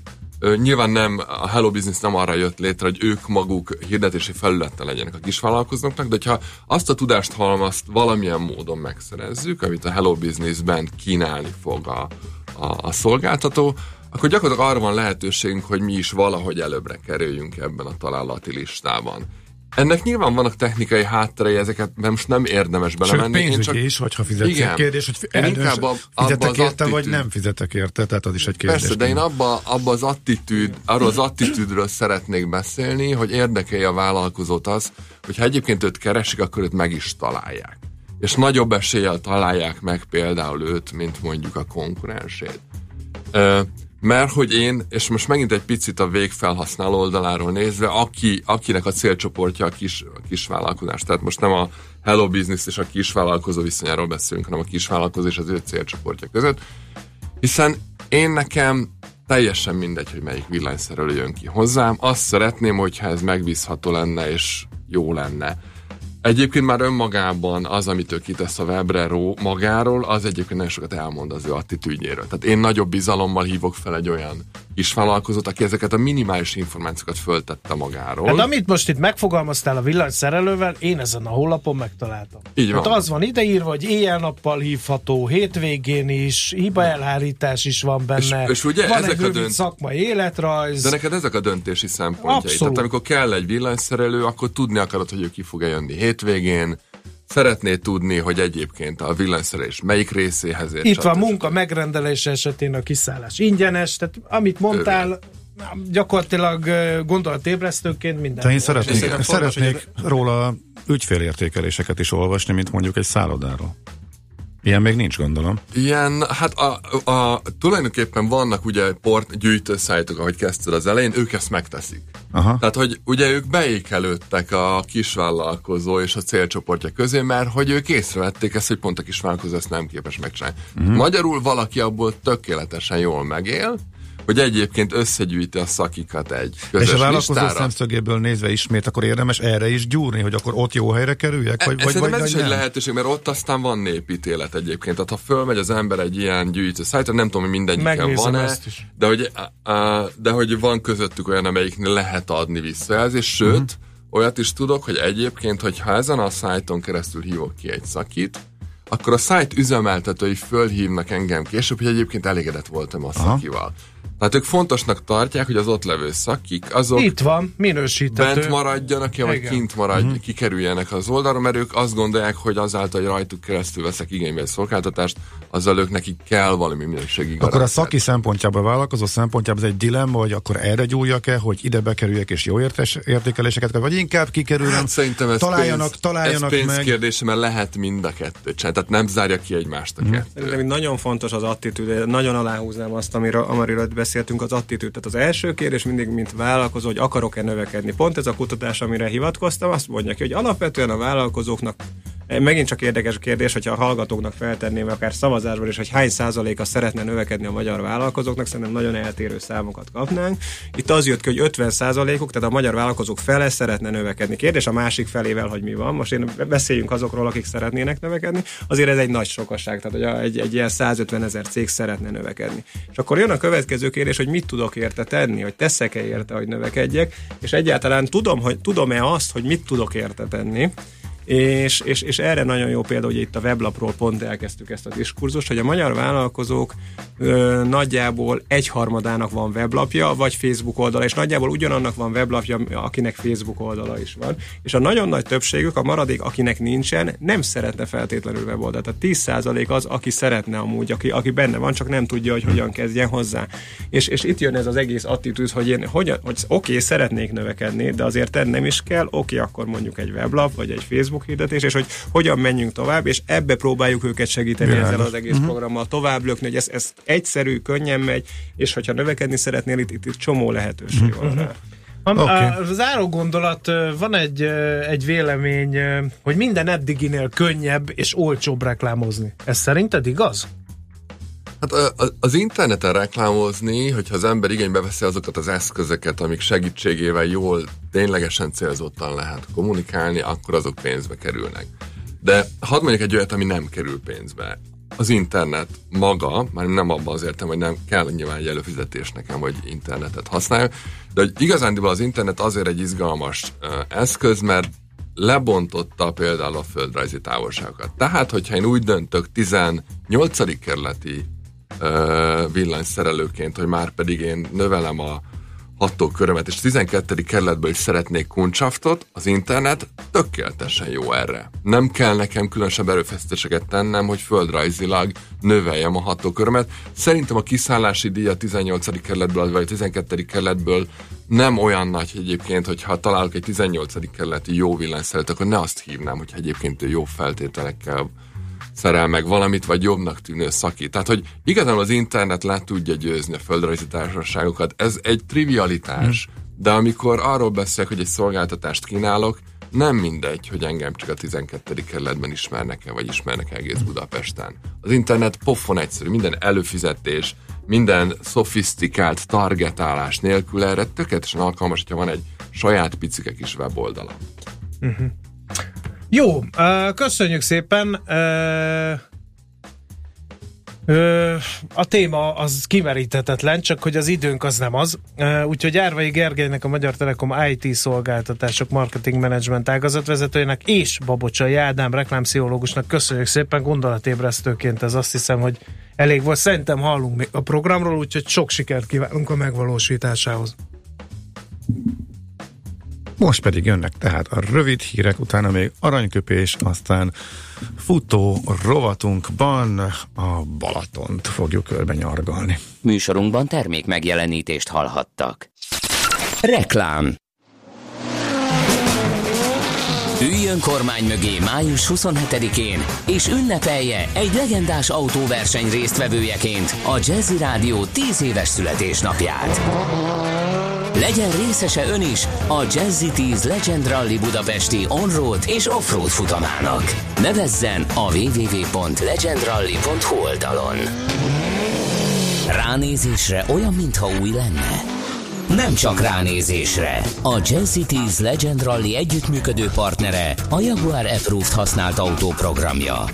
nyilván nem, a Hello Business nem arra jött létre, hogy ők maguk hirdetési felületen legyenek a kisvállalkozóknak, de ha azt a tudást halmazt valamilyen módon megszerezzük, amit a Hello Business-ben kínálni fog a, a, a szolgáltató, akkor gyakorlatilag arra van lehetőségünk, hogy mi is valahogy előbbre kerüljünk ebben a találati listában ennek nyilván vannak technikai hátterei, ezeket most nem érdemes belemenni. Sőt, pénzügyi csak... is, hogyha fizetsz. Igen. Kérdés, hogy én inkább abba, fizetek érte, vagy nem fizetek érte, tehát az is egy kérdés. Persze, de én abba, abba az attitűd, arról az attitűdről szeretnék beszélni, hogy érdekelje a vállalkozót az, hogyha egyébként őt keresik, akkor őt meg is találják. És nagyobb eséllyel találják meg például őt, mint mondjuk a konkurensét. Mert hogy én, és most megint egy picit a végfelhasználó oldaláról nézve, aki, akinek a célcsoportja a kis, a kis vállalkozás. Tehát most nem a Hello Business és a kisvállalkozó viszonyáról beszélünk, hanem a kisvállalkozó és az ő célcsoportja között. Hiszen én nekem teljesen mindegy, hogy melyik villanyszerelő jön ki hozzám. Azt szeretném, hogyha ez megbízható lenne és jó lenne. Egyébként már önmagában az, amit ő kitesz a webre ró magáról, az egyébként nagyon sokat elmond az ő attitűdjéről. Tehát én nagyobb bizalommal hívok fel egy olyan kisvállalkozót, aki ezeket a minimális információkat föltette magáról. Hát amit most itt megfogalmaztál a villanyszerelővel, én ezen a honlapon megtaláltam. Így van. Hát az van ideírva, hogy éjjel-nappal hívható, hétvégén is, hiba elhárítás is van benne. És, és ugye van ezek egy a dönt... szakmai életrajz. De neked ezek a döntési szempontjai. Abszolút. Tehát amikor kell egy villanyszerelő, akkor tudni akarod, hogy ő ki fog jönni hétvégén, Szeretné tudni, hogy egyébként a villanyszerelés melyik részéhez ért. Itt van munka megrendelése esetén a kiszállás ingyenes, tehát amit mondtál, Örül. gyakorlatilag gondolatébresztőként minden. De én szeretnék, szeretnék, szeretnék róla ügyfélértékeléseket is olvasni, mint mondjuk egy szállodáról. Ilyen még nincs, gondolom. Ilyen, hát a, a, tulajdonképpen vannak ugye port gyűjtőszájtok, ahogy kezdted az elején, ők ezt megteszik. Aha. Tehát, hogy ugye ők beékelődtek a kisvállalkozó és a célcsoportja közé, mert hogy ők észrevették ezt, hogy pont a kisvállalkozó ezt nem képes megcsinálni. Uh-huh. Magyarul valaki abból tökéletesen jól megél, hogy egyébként összegyűjti a szakikat egy közös És a vállalkozó listára. szemszögéből nézve ismét, akkor érdemes erre is gyúrni, hogy akkor ott jó helyre kerüljek? Vagy, e, vagy, vagy, ez is egy nem? lehetőség, mert ott aztán van népítélet egyébként. Tehát ha fölmegy az ember egy ilyen gyűjtő szájtra, nem tudom, hogy mindegyiken van-e, ezt is. de hogy, a, a, de hogy van közöttük olyan, amelyiknél lehet adni visszajelzést, sőt, uh-huh. olyat is tudok, hogy egyébként, hogyha ezen a szájton keresztül hívok ki egy szakit, akkor a szájt üzemeltetői fölhívnak engem később, hogy egyébként elégedett voltam a szakival. Tehát ők fontosnak tartják, hogy az ott levő szakik, azok Itt van, minősítető. bent maradjanak, ja, vagy Igen. kint maradj, uh-huh. kikerüljenek az oldalra, mert ők azt gondolják, hogy azáltal, hogy rajtuk keresztül veszek igénybe egy szolgáltatást, azzal ők nekik kell valami minőségi Akkor a szaki szempontjából, a vállalkozó szempontjából ez egy dilemma, hogy akkor erre gyújjak-e, hogy ide bekerüljek és jó értes, értékeléseket kell, vagy inkább kikerülöm, Hát szerintem ez találjanak, pénz, találjanak ez pénz meg. kérdése, mert lehet mind a kettőt csinálni, tehát nem zárja ki egymást a kettő. Szerintem itt nagyon fontos az attitűd, nagyon aláhúznám azt, amiről, amiről itt beszéltünk, az attitűd. Tehát az első kérdés mindig, mint vállalkozó, hogy akarok-e növekedni. Pont ez a kutatás, amire hivatkoztam, azt mondja ki, hogy alapvetően a vállalkozóknak Megint csak érdekes kérdés, hogyha a hallgatóknak feltenném akár szavazásból is, hogy hány százaléka szeretne növekedni a magyar vállalkozóknak, szerintem nagyon eltérő számokat kapnánk. Itt az jött ki, hogy 50 százalékuk, tehát a magyar vállalkozók fele szeretne növekedni. Kérdés a másik felével, hogy mi van. Most én beszéljünk azokról, akik szeretnének növekedni. Azért ez egy nagy sokasság, tehát hogy egy, egy ilyen 150 ezer cég szeretne növekedni. És akkor jön a következő kérdés, hogy mit tudok érte tenni, hogy teszek-e érte, hogy növekedjek, és egyáltalán tudom, hogy tudom-e azt, hogy mit tudok érte tenni, és, és, és erre nagyon jó példa, hogy itt a weblapról pont elkezdtük ezt a diskurzust, hogy a magyar vállalkozók ö, nagyjából egyharmadának van weblapja, vagy Facebook oldala, és nagyjából ugyanannak van weblapja, akinek Facebook oldala is van. És a nagyon nagy többségük, a maradék, akinek nincsen, nem szeretne feltétlenül weboldalt. Tehát 10% az, aki szeretne amúgy, aki, aki benne van, csak nem tudja, hogy hogyan kezdjen hozzá. És, és itt jön ez az egész attitűd, hogy én hogyan, hogy oké, okay, szeretnék növekedni, de azért tennem is kell, oké, okay, akkor mondjuk egy weblap, vagy egy Facebook hirdetés, és hogy hogyan menjünk tovább, és ebbe próbáljuk őket segíteni Világos. ezzel az egész programmal tovább lökni, hogy ez, ez egyszerű, könnyen megy, és hogyha növekedni szeretnél, itt, itt, itt csomó lehetőség van rá. Am, Oké. okay. Az záró gondolat, van egy, egy vélemény, hogy minden eddiginél könnyebb és olcsóbb reklámozni. Ez szerinted igaz? Hát az interneten reklámozni, hogyha az ember igénybe veszi azokat az eszközöket, amik segítségével jól, ténylegesen célzottan lehet kommunikálni, akkor azok pénzbe kerülnek. De hadd mondjuk egy olyat, ami nem kerül pénzbe. Az internet maga, már nem abban az értem, hogy nem kell nyilván egy előfizetés nekem, hogy internetet használjak, de hogy igazándiból az internet azért egy izgalmas eszköz, mert lebontotta például a földrajzi távolságokat. Tehát, hogyha én úgy döntök 18. kerületi villanyszerelőként, hogy már pedig én növelem a hatókörömet, és 12. kerületből is szeretnék kuncsaftot, az internet tökéletesen jó erre. Nem kell nekem különösebb erőfeszítéseket tennem, hogy földrajzilag növeljem a hatókörömet. Szerintem a kiszállási díj a 18. kerületből, vagy a 12. kerületből nem olyan nagy egyébként, hogyha találok egy 18. kerületi jó villanyszeret, akkor ne azt hívnám, hogy egyébként jó feltételekkel szerel meg valamit, vagy jobbnak tűnő szakít. Tehát, hogy igazán az internet le tudja győzni a földrajzi társaságokat, ez egy trivialitás, hmm. de amikor arról beszélek, hogy egy szolgáltatást kínálok, nem mindegy, hogy engem csak a 12. kerületben ismernek-e, vagy ismernek -e egész Budapesten. Az internet pofon egyszerű, minden előfizetés, minden szofisztikált targetálás nélkül erre tökéletesen alkalmas, hogyha van egy saját picike kis weboldala. Uh-huh. Jó, köszönjük szépen. A téma az kimeríthetetlen, csak hogy az időnk az nem az. Úgyhogy Árvai Gergelynek, a Magyar Telekom IT szolgáltatások marketing management ágazatvezetőjének és Babocsai Ádám reklámsziológusnak köszönjük szépen gondolatébresztőként. Ez azt hiszem, hogy elég volt. Szerintem hallunk még a programról, úgyhogy sok sikert kívánunk a megvalósításához. Most pedig jönnek tehát a rövid hírek, utána még aranyköpés, aztán futó rovatunkban a Balatont fogjuk körbe nyargalni. Műsorunkban termék megjelenítést hallhattak. Reklám Üljön kormány mögé május 27-én, és ünnepelje egy legendás autóverseny résztvevőjeként a Jazzy Rádió 10 éves születésnapját. Legyen részese ön is a Jazzy 10 Legend Rally Budapesti onroad és offroad futamának. Nevezzen a www.legendrally.hu oldalon. Ránézésre olyan, mintha új lenne. Nem csak ránézésre. A Jazzy 10 Legend Rally együttműködő partnere a Jaguar Approved használt autóprogramja.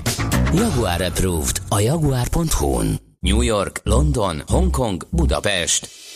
Jaguar Approved a jaguar.hu-n. New York, London, Hongkong, Budapest.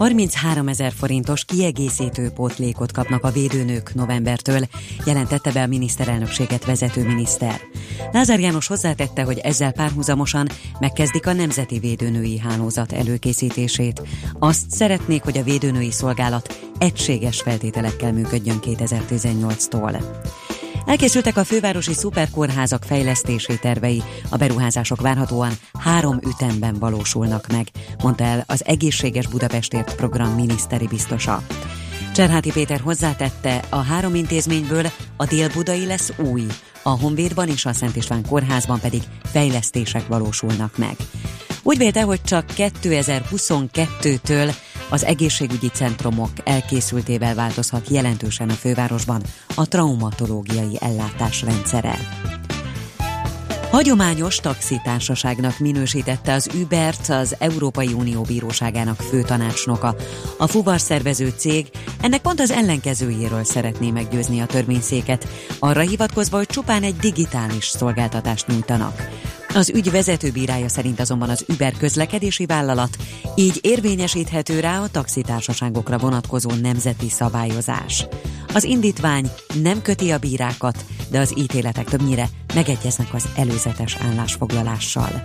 33 ezer forintos kiegészítő pótlékot kapnak a védőnők novembertől, jelentette be a miniszterelnökséget vezető miniszter. Lázár János hozzátette, hogy ezzel párhuzamosan megkezdik a Nemzeti Védőnői Hálózat előkészítését. Azt szeretnék, hogy a védőnői szolgálat egységes feltételekkel működjön 2018-tól. Elkészültek a fővárosi szuperkórházak fejlesztési tervei, a beruházások várhatóan három ütemben valósulnak meg, mondta el az Egészséges Budapestért program miniszteri biztosa. Cserháti Péter hozzátette, a három intézményből a délbudai lesz új, a Honvédban és a Szent István kórházban pedig fejlesztések valósulnak meg. Úgy vélte, hogy csak 2022-től az egészségügyi centrumok elkészültével változhat jelentősen a fővárosban a traumatológiai ellátás rendszere. Hagyományos taxitársaságnak minősítette az Ubert az Európai Unió Bíróságának főtanácsnoka. A fuvar szervező cég ennek pont az ellenkezőjéről szeretné meggyőzni a törvényszéket, arra hivatkozva, hogy csupán egy digitális szolgáltatást nyújtanak. Az ügy vezetőbírája szerint azonban az Uber közlekedési vállalat így érvényesíthető rá a taxitársaságokra vonatkozó nemzeti szabályozás. Az indítvány nem köti a bírákat, de az ítéletek többnyire megegyeznek az előzetes állásfoglalással.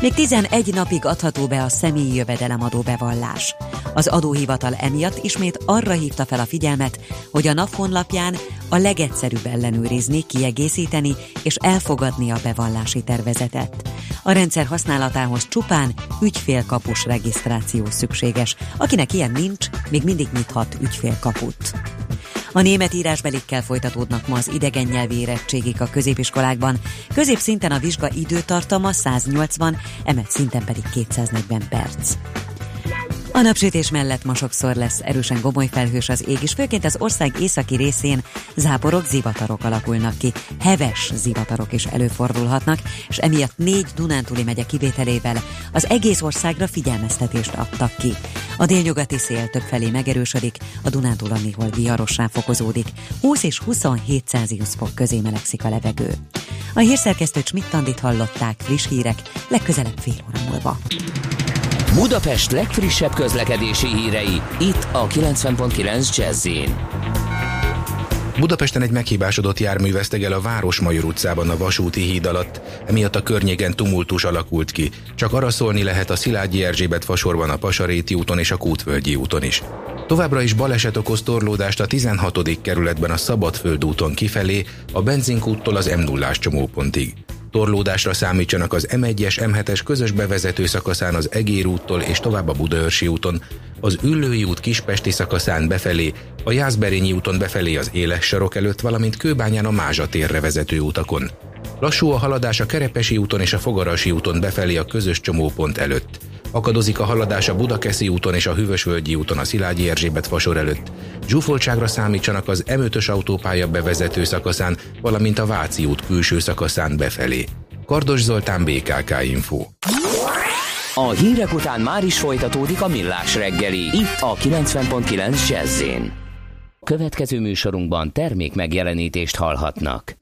Még 11 napig adható be a személyi jövedelemadó bevallás. Az adóhivatal emiatt ismét arra hívta fel a figyelmet, hogy a NAV honlapján a legegyszerűbb ellenőrizni, kiegészíteni és elfogadni a bevallási tervezetet. A rendszer használatához csupán ügyfélkapus regisztráció szükséges. Akinek ilyen nincs, még mindig nyithat ügyfélkaput. A német írásbelikkel folytatódnak ma az idegen nyelvi érettségik a középiskolákban. Középszinten a vizsga időtartama 180, emelt szinten pedig 240 perc. A napsütés mellett ma sokszor lesz erősen gomoly felhős az ég, és főként az ország északi részén záporok, zivatarok alakulnak ki. Heves zivatarok is előfordulhatnak, és emiatt négy Dunántúli megye kivételével az egész országra figyelmeztetést adtak ki. A délnyugati szél több felé megerősödik, a Dunántúl néhol viharossá fokozódik, 20 és 27 Celsius fok közé melegszik a levegő. A hírszerkesztő Schmidt-Tandit hallották, friss hírek, legközelebb fél óra múlva. Budapest legfrissebb közlekedési hírei, itt a 90.9 jazz Budapesten egy meghibásodott jármű vesztegel a Városmajor utcában a vasúti híd alatt, emiatt a környéken tumultus alakult ki. Csak arra szólni lehet a Szilágyi Erzsébet fasorban a Pasaréti úton és a Kútvölgyi úton is. Továbbra is baleset okoz torlódást a 16. kerületben a Szabadföld úton kifelé, a benzinkúttól az m 0 csomópontig. Torlódásra számítsanak az M1-es, M7-es közös bevezető szakaszán az Egér úttól és tovább a Budaörsi úton, az Üllői út Kispesti szakaszán befelé, a Jászberényi úton befelé az Éles sarok előtt, valamint Kőbányán a Mázsa térre vezető utakon. Lassú a haladás a Kerepesi úton és a Fogarasi úton befelé a közös csomópont előtt. Akadozik a haladás a Budakeszi úton és a Hűvösvölgyi úton a Szilágyi Erzsébet fasor előtt. Zsúfoltságra számítsanak az M5-ös autópálya bevezető szakaszán, valamint a Váci út külső szakaszán befelé. Kardos Zoltán, BKK Info. A hírek után már is folytatódik a millás reggeli, itt a 90.9 jazz Következő műsorunkban termék megjelenítést hallhatnak.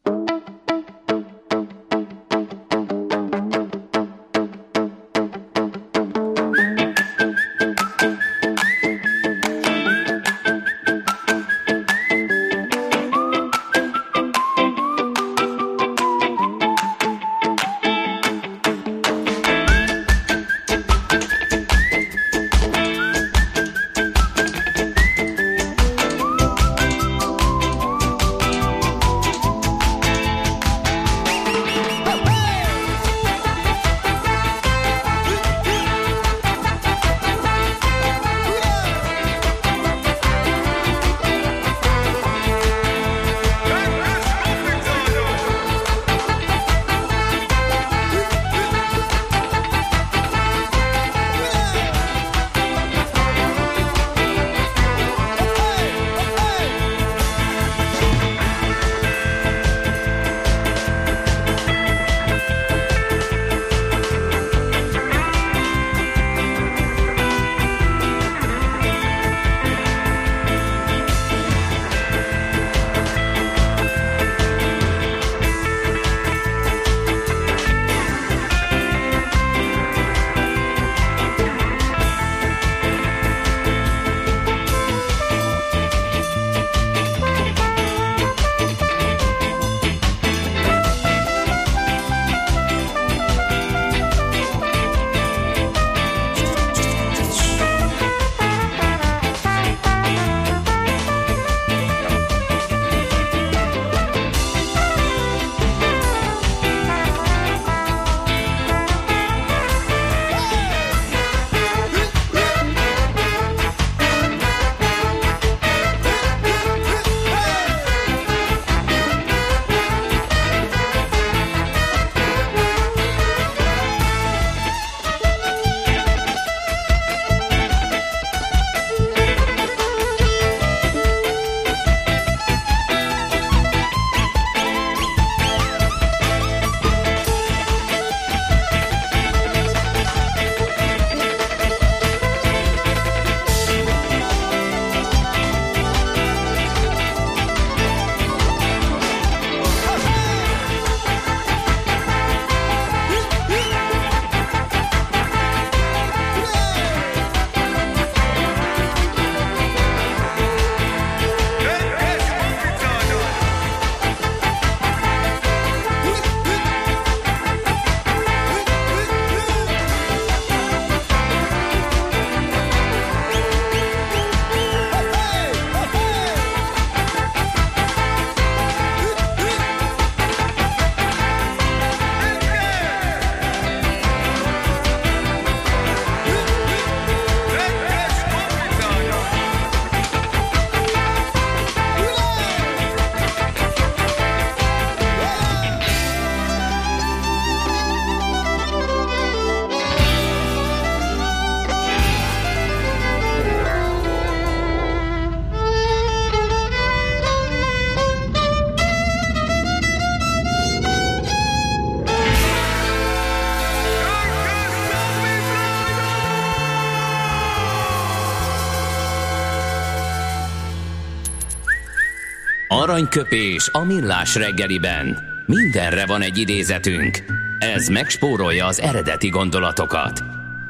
Aranyköpés a millás reggeliben. Mindenre van egy idézetünk. Ez megspórolja az eredeti gondolatokat.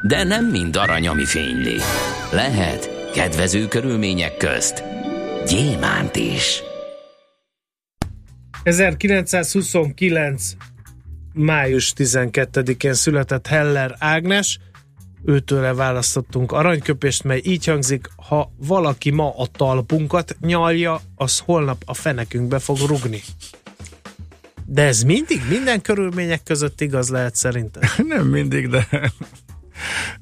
De nem mind arany, ami fényli. Lehet kedvező körülmények közt gyémánt is. 1929. május 12-én született Heller Ágnes, őtőle választottunk aranyköpést, mely így hangzik, ha valaki ma a talpunkat nyalja, az holnap a fenekünkbe fog rugni. De ez mindig, minden körülmények között igaz lehet szerintem? Nem mindig, de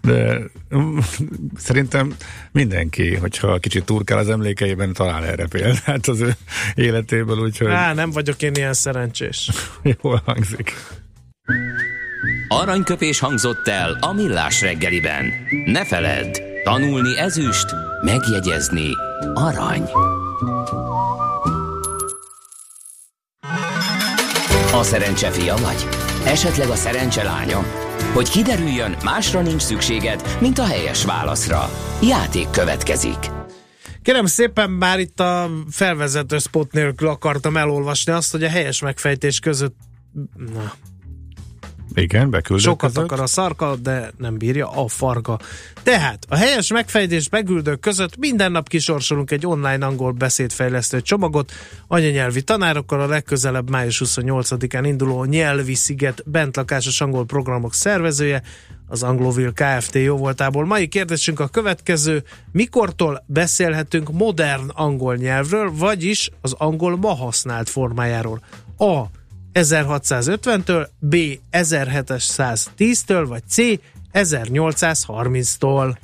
de szerintem mindenki, hogyha kicsit turkál az emlékeiben, talál erre példát az ő életéből, úgyhogy... Á, nem vagyok én ilyen szerencsés. Jól hangzik. Aranyköpés hangzott el a millás reggeliben. Ne feledd, tanulni ezüst, megjegyezni arany. A szerencse fia vagy? Esetleg a szerencse lánya? Hogy kiderüljön, másra nincs szükséged, mint a helyes válaszra. Játék következik. Kérem szépen, már itt a felvezető spot nélkül akartam elolvasni azt, hogy a helyes megfejtés között na, igen, beküldök. Sokat akar a szarka, de nem bírja a farga. Tehát a helyes megfejtés begüldők között minden nap kisorsolunk egy online angol beszédfejlesztő csomagot. Anyanyelvi tanárokkal a legközelebb május 28-án induló Nyelvi Sziget bentlakásos angol programok szervezője, az Anglovil Kft. jóvoltából. Mai kérdésünk a következő. Mikortól beszélhetünk modern angol nyelvről, vagyis az angol ma használt formájáról? A 1650-től, B 1710-től, vagy C 1830-tól.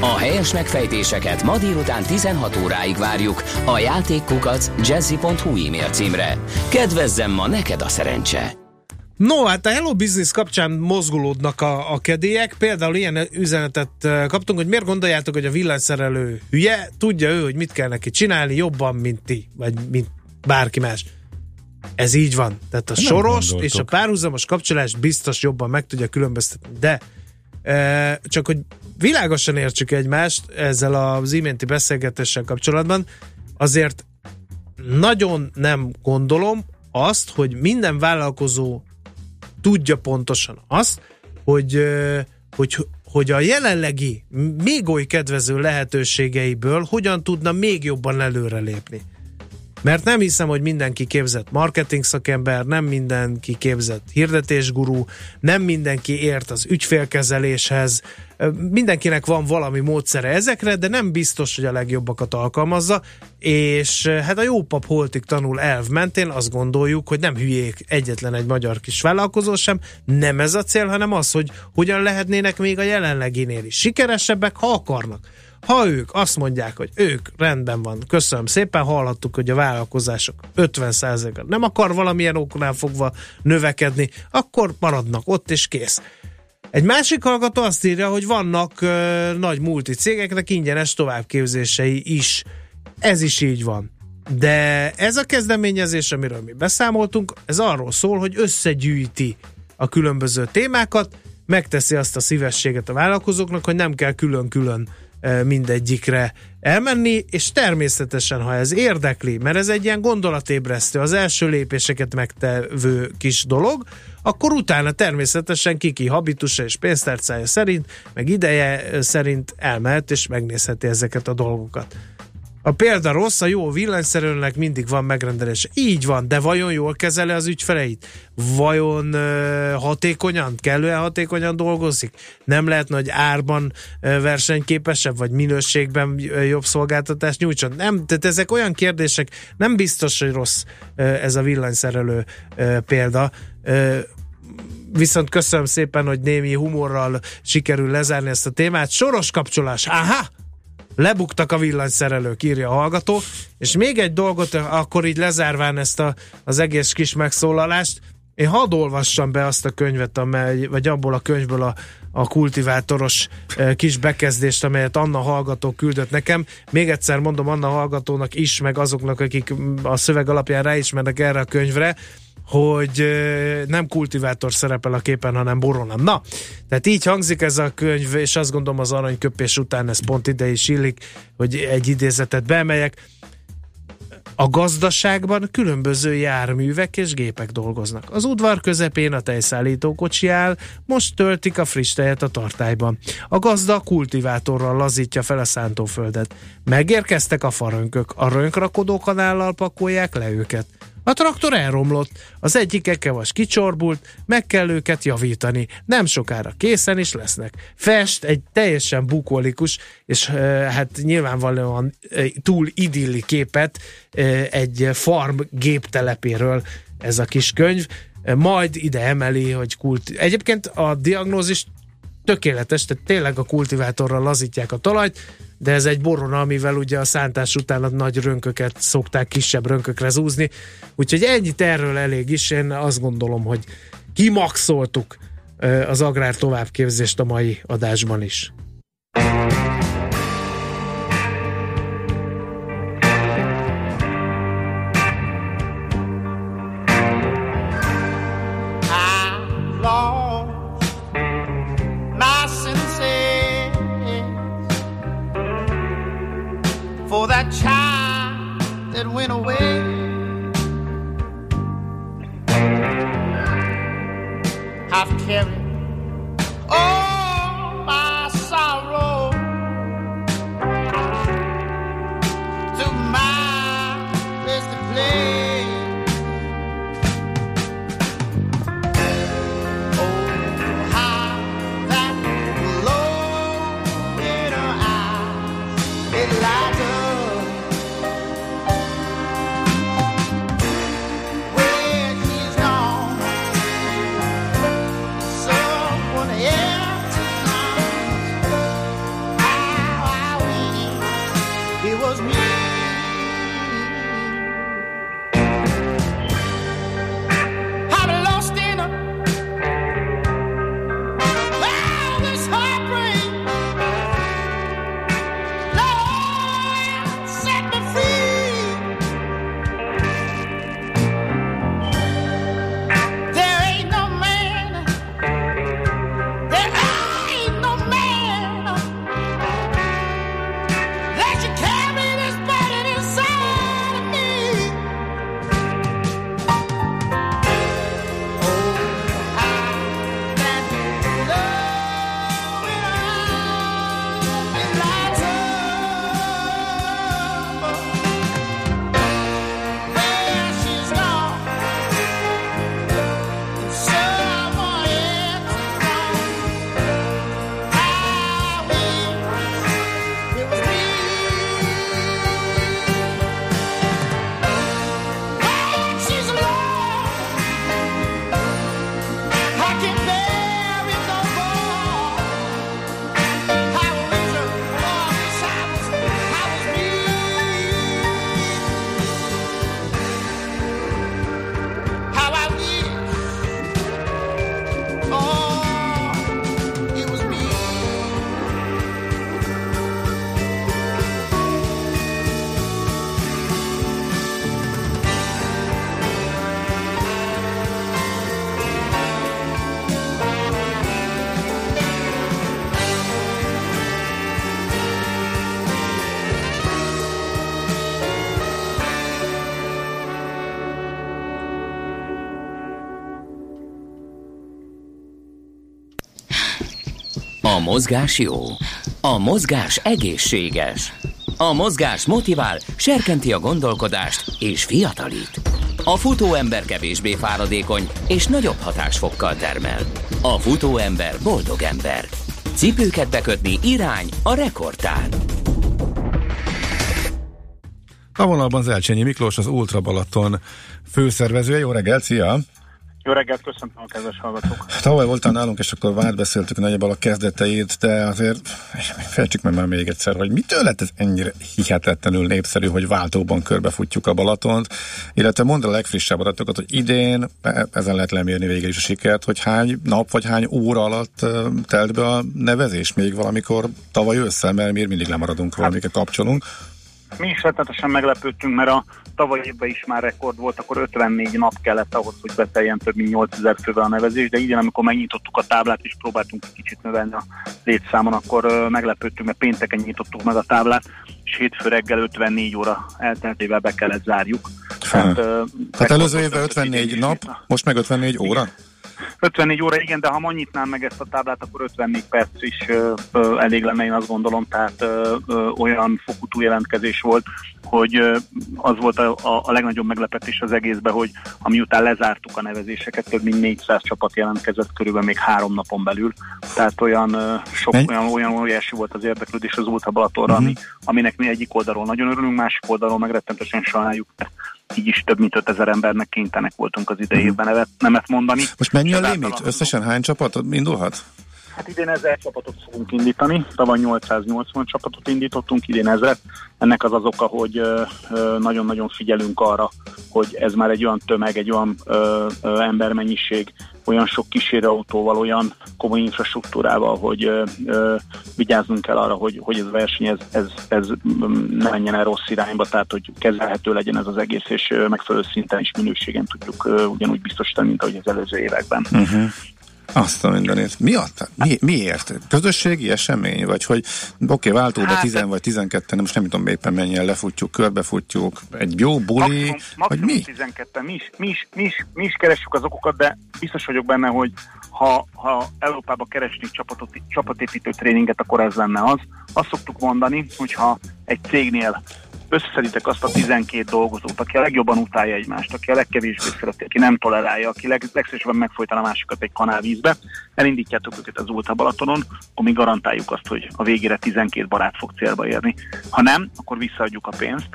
A helyes megfejtéseket ma délután 16 óráig várjuk a játékkukac jazzy.hu e-mail címre. Kedvezzem ma neked a szerencse! No, hát a Hello Business kapcsán mozgulódnak a, a kedélyek. Például ilyen üzenetet kaptunk, hogy miért gondoljátok, hogy a villanyszerelő hülye, tudja ő, hogy mit kell neki csinálni jobban, mint ti, vagy mint bárki más. Ez így van. Tehát a Nem soros gondoltok. és a párhuzamos kapcsolást biztos jobban meg tudja különböztetni. De e, csak hogy világosan értsük egymást ezzel az iménti beszélgetéssel kapcsolatban, azért nagyon nem gondolom azt, hogy minden vállalkozó tudja pontosan azt, hogy, hogy, hogy a jelenlegi, még oly kedvező lehetőségeiből hogyan tudna még jobban előrelépni. Mert nem hiszem, hogy mindenki képzett marketing szakember, nem mindenki képzett hirdetésgurú, nem mindenki ért az ügyfélkezeléshez, mindenkinek van valami módszere ezekre, de nem biztos, hogy a legjobbakat alkalmazza, és hát a jó pap holtig tanul elv mentén azt gondoljuk, hogy nem hülyék egyetlen egy magyar kis vállalkozó sem, nem ez a cél, hanem az, hogy hogyan lehetnének még a jelenleginél is sikeresebbek, ha akarnak. Ha ők azt mondják, hogy ők rendben van, köszönöm szépen, hallhattuk, hogy a vállalkozások 50%-a nem akar valamilyen oknál fogva növekedni, akkor maradnak ott és kész. Egy másik hallgató azt írja, hogy vannak ö, nagy multi cégeknek ingyenes továbbképzései is. Ez is így van. De ez a kezdeményezés, amiről mi beszámoltunk, ez arról szól, hogy összegyűjti a különböző témákat, megteszi azt a szívességet a vállalkozóknak, hogy nem kell külön-külön mindegyikre elmenni, és természetesen, ha ez érdekli, mert ez egy ilyen gondolatébresztő, az első lépéseket megtevő kis dolog, akkor utána természetesen kiki habitusa és pénztárcája szerint, meg ideje szerint elmehet és megnézheti ezeket a dolgokat. A példa rossz, a jó villanyszerőnek mindig van megrendelése. Így van, de vajon jól kezeli az ügyfeleit? Vajon uh, hatékonyan, kellően hatékonyan dolgozik? Nem lehetne, hogy árban uh, versenyképesebb, vagy minőségben uh, jobb szolgáltatást nyújtson? Nem, tehát ezek olyan kérdések, nem biztos, hogy rossz uh, ez a villanyszerelő uh, példa. Uh, viszont köszönöm szépen, hogy némi humorral sikerül lezárni ezt a témát. Soros kapcsolás, aha! Lebuktak a villanyszerelők, írja a hallgató, és még egy dolgot, akkor így lezárván ezt a, az egész kis megszólalást, én hadd olvassam be azt a könyvet, amely, vagy abból a könyvből a, a kultivátoros e, kis bekezdést, amelyet Anna hallgató küldött nekem. Még egyszer mondom Anna hallgatónak is, meg azoknak, akik a szöveg alapján ráismernek erre a könyvre, hogy nem kultivátor szerepel a képen, hanem borona. Na, tehát így hangzik ez a könyv, és azt gondolom az aranyköpés után ez pont ide is illik, hogy egy idézetet beemeljek. A gazdaságban különböző járművek és gépek dolgoznak. Az udvar közepén a tejszállító kocsi áll, most töltik a friss tejet a tartályban. A gazda kultivátorral lazítja fel a szántóföldet. Megérkeztek a farönkök, a rönkrakodókanállal pakolják le őket. A traktor elromlott, az egyik ekevas kicsorbult, meg kell őket javítani. Nem sokára készen is lesznek. Fest egy teljesen bukolikus, és hát nyilvánvalóan e, túl idilli képet egy farm géptelepéről ez a kis könyv. Majd ide emeli, hogy kult... Egyébként a diagnózis tökéletes, tehát tényleg a kultivátorral lazítják a talajt, de ez egy borona, amivel ugye a szántás után a nagy rönköket szokták kisebb rönkökre zúzni. Úgyhogy ennyit erről elég is, én azt gondolom, hogy kimaxoltuk az agrár továbbképzést a mai adásban is. half carry mozgás jó. A mozgás egészséges. A mozgás motivál, serkenti a gondolkodást és fiatalít. A futóember kevésbé fáradékony és nagyobb hatásfokkal termel. A futóember boldog ember. Cipőket bekötni irány a rekordtár. A vonalban Zelcsényi Miklós, az Ultra Balaton főszervezője. Jó reggelt, szia! Jó reggelt, köszöntöm a kedves hallgatók. Tavaly voltál nálunk, és akkor várt beszéltük nagyjából a kezdeteit, de azért fejtsük meg már még egyszer, hogy mitől lett ez ennyire hihetetlenül népszerű, hogy váltóban körbefutjuk a Balatont, illetve mondd a legfrissebb adatokat, hogy idén, e, ezen lehet lemérni végül is a sikert, hogy hány nap vagy hány óra alatt telt be a nevezés még valamikor tavaly ősszel, mert miért mindig lemaradunk, valamiket kapcsolunk. Mi is rettetesen meglepődtünk, mert a tavaly évben is már rekord volt, akkor 54 nap kellett ahhoz, hogy beteljen több mint 8000 fővel a nevezés, de idén, amikor megnyitottuk a táblát és próbáltunk kicsit növelni a létszámon, akkor meglepődtünk, mert pénteken nyitottuk meg a táblát, és hétfő reggel 54 óra elteltével be kellett zárjuk. Tehát, Tehát előző évben 54 nap, most meg 54 óra? 54 óra, igen, de ha ma nyitnám meg ezt a táblát, akkor 54 perc is elég lenne, én azt gondolom, tehát olyan fokú túljelentkezés volt, hogy az volt a, a, a legnagyobb meglepetés az egészben, hogy amiután lezártuk a nevezéseket, több mint 400 csapat jelentkezett körülbelül még három napon belül, tehát olyan sok, Menj? olyan, olyan óriási volt az érdeklődés az Ulta Balatonra, uh-huh. ami, aminek mi egyik oldalról nagyon örülünk, másik oldalról meg rettentesen sajnáljuk, így is több mint 5000 embernek kénytelenek voltunk az idejében nevet, nemet mondani. Most mennyi a limit? Összesen hány csapat indulhat? Hát idén 1000 csapatot fogunk indítani, tavaly 880 csapatot indítottunk, idén 1000. Ennek az az oka, hogy nagyon-nagyon figyelünk arra, hogy ez már egy olyan tömeg, egy olyan embermennyiség, olyan sok kísérőautóval, olyan komoly infrastruktúrával, hogy ö, ö, vigyázzunk kell arra, hogy, hogy ez a verseny ez, ez, ez ne menjen el rossz irányba, tehát hogy kezelhető legyen ez az egész, és megfelelő szinten és minőségen tudjuk ö, ugyanúgy biztosítani, mint ahogy az előző években. Uh-huh. Azt a mindenét. Mi adta? Mi, miért? Közösségi esemény? Vagy hogy oké, okay, váltóba hát, 10 vagy 12 most nem tudom éppen mennyien lefutjuk, körbefutjuk, egy jó buli, maximum, maximum vagy mi? 12 mi is, mi, is, mi, is, mi is keressük az okokat, de biztos vagyok benne, hogy ha, ha Európába keresnék csapatot, csapatépítő tréninget, akkor ez lenne az. Azt szoktuk mondani, hogyha egy cégnél összeszeditek azt a 12 dolgozót, aki a legjobban utálja egymást, aki a legkevésbé szereti, aki nem tolerálja, aki leg, legszívesebben megfolytan a másikat egy kanálvízbe, elindítjátok őket az Ulta Balatonon, akkor mi garantáljuk azt, hogy a végére 12 barát fog célba érni. Ha nem, akkor visszaadjuk a pénzt,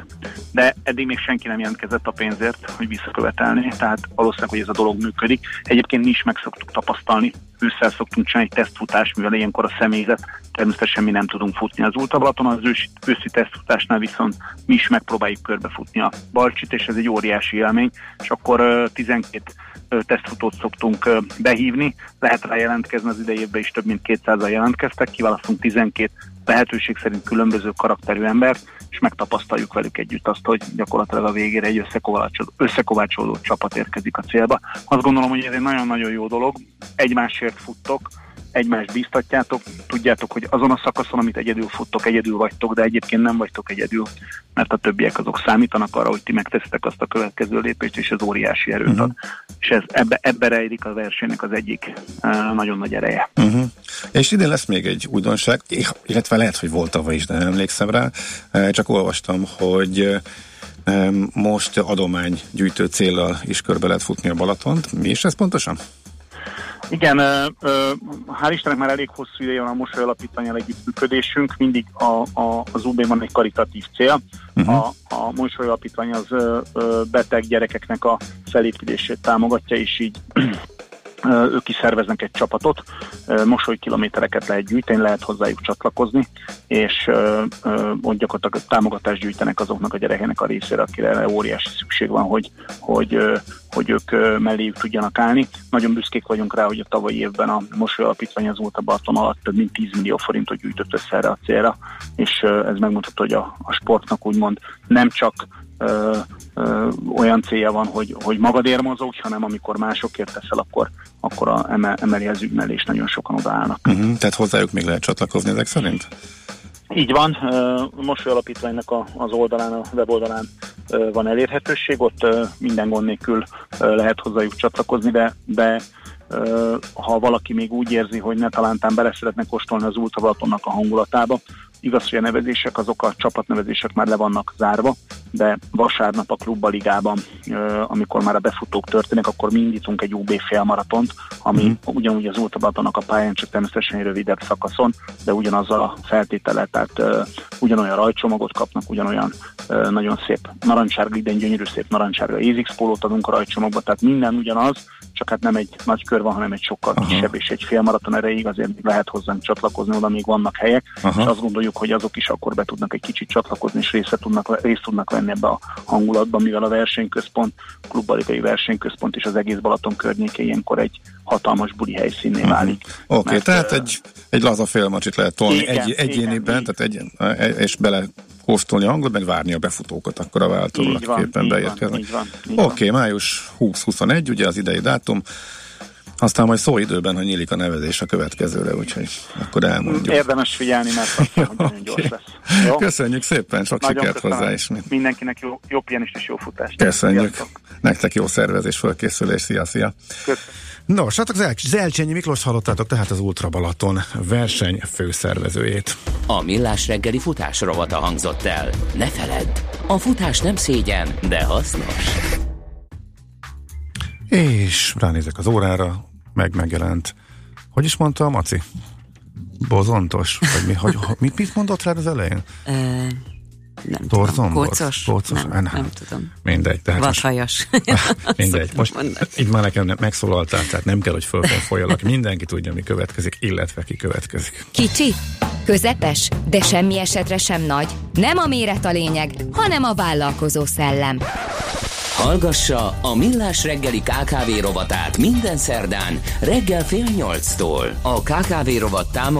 de eddig még senki nem jelentkezett a pénzért, hogy visszakövetelni, tehát valószínűleg, hogy ez a dolog működik. Egyébként mi is meg szoktuk tapasztalni, ősszel szoktunk csinálni egy tesztfutást, mivel ilyenkor a személyzet természetesen mi nem tudunk futni az Ultabalaton, az ősi, őszi tesztfutásnál viszont mi is megpróbáljuk körbefutni a Balcsit, és ez egy óriási élmény, és akkor uh, 12 tesztfutót szoktunk behívni, lehet rá jelentkezni az idejében is több mint 200-al jelentkeztek, kiválasztunk 12 lehetőség szerint különböző karakterű embert, és megtapasztaljuk velük együtt azt, hogy gyakorlatilag a végére egy összekovácsolódó csapat érkezik a célba. Azt gondolom, hogy ez egy nagyon-nagyon jó dolog. Egymásért futtok, egymást bíztatjátok, tudjátok, hogy azon a szakaszon, amit egyedül futtok, egyedül vagytok, de egyébként nem vagytok egyedül, mert a többiek azok számítanak arra, hogy ti megteszitek azt a következő lépést, és ez óriási erőt uh-huh. ad. És ez, ebbe, ebbe rejlik a versenynek az egyik uh, nagyon nagy ereje. Uh-huh. És idén lesz még egy újdonság, illetve lehet, hogy volt tavaly is, de nem emlékszem rá, csak olvastam, hogy most adománygyűjtő célral is körbe lehet futni a Balatont. Mi is ez pontosan? Igen, hál' Istennek már elég hosszú ideje van a Mosoly Alapítványal együttműködésünk, mindig a, a, az UB-ban egy karitatív cél. Uh-huh. A, a Mosoly Alapítvány az beteg gyerekeknek a felépülését támogatja, és így ők is szerveznek egy csapatot, mosoly kilométereket lehet gyűjteni, lehet hozzájuk csatlakozni, és ott gyakorlatilag támogatást gyűjtenek azoknak a gyerekeknek a részére, akire óriási szükség van, hogy, hogy, hogy ők melléjük tudjanak állni. Nagyon büszkék vagyunk rá, hogy a tavalyi évben a Mosoly Alapítvány az volt a Balaton alatt több mint 10 millió forintot gyűjtött össze erre a célra, és ez megmutatja, hogy a, a sportnak úgymond nem csak ö, ö, olyan célja van, hogy, hogy magadért mozogj, hanem amikor másokért teszel, akkor, akkor a, emel, emeli az ügymelés, nagyon sokan odaállnak. Uh-huh, tehát hozzájuk még lehet csatlakozni ezek szerint? Így van, Mosoly Alapítványnak az oldalán, a weboldalán van elérhetőség, ott minden gond nélkül lehet hozzájuk csatlakozni, de, de ha valaki még úgy érzi, hogy ne talántán bele szeretne kóstolni az Ultravalatonnak a hangulatába, Igaz, hogy a nevezések, azok a csapatnevezések már le vannak zárva, de vasárnap a klubba ligában, amikor már a befutók történnek, akkor mi indítunk egy UB félmaratont, ami mm. ugyanúgy az Ultabatonak a pályán, csak természetesen egy rövidebb szakaszon, de ugyanazzal a feltétele, tehát ugyanolyan rajcsomagot kapnak, ugyanolyan nagyon szép narancsárga, idén gyönyörű szép narancsárga Ézix pólót adunk a rajcsomagba, tehát minden ugyanaz, csak hát nem egy nagy kör van, hanem egy sokkal Aha. kisebb és egy félmaraton erejéig azért lehet hozzánk csatlakozni, oda még vannak helyek, Aha. és azt gondoljuk, hogy azok is akkor be tudnak egy kicsit csatlakozni, és részt tudnak, részt tudnak venni ebbe a hangulatba, mivel a versenyközpont, klubbalikai versenyközpont és az egész Balaton környéke ilyenkor egy hatalmas buli helyszínné uh-huh. válik. Oké, okay, tehát egy, egy laza félmacsit lehet tolni igen, egy, egyéniben, igen, tehát egy, és bele kóstolni a hangot, meg várni a befutókat, akkor a váltó képen beérkeznek. Oké, okay, május 20-21, ugye az idei dátum. Aztán majd szó időben, hogy nyílik a nevezés a következőre, úgyhogy akkor elmondjuk. Érdemes figyelni, mert okay. gyors lesz. Jó? Köszönjük szépen, sok Nagyon sikert hozzá is. Mindenkinek jó, jó pihenést és jó futást. Köszönjük. Sziasztok. Nektek jó szervezés, fölkészülés. Szia, szia. Köszönjük. Nos, hát az Miklós hallottátok tehát az Ultra Balaton verseny főszervezőjét. A Millás reggeli futás rovata hangzott el. Ne feledd, a futás nem szégyen, de hasznos. És ránézek az órára, meg megjelent. Hogy is mondta a Maci? Bozontos? Vagy mi, hogy, mit, mit mondott rá az elején? Nem tudom, kócos? kócos? Nem, nem, nem tudom. Mindegy. Tehát Vadhajas. Most, mindegy. Most itt már nekem nem, megszólaltál, tehát nem kell, hogy fölkonfoljalak. Mindenki tudja, mi következik, illetve ki következik. Kicsi, közepes, de semmi esetre sem nagy. Nem a méret a lényeg, hanem a vállalkozó szellem. Hallgassa a Millás reggeli KKV rovatát minden szerdán reggel fél nyolctól. A KKV rovat támogatója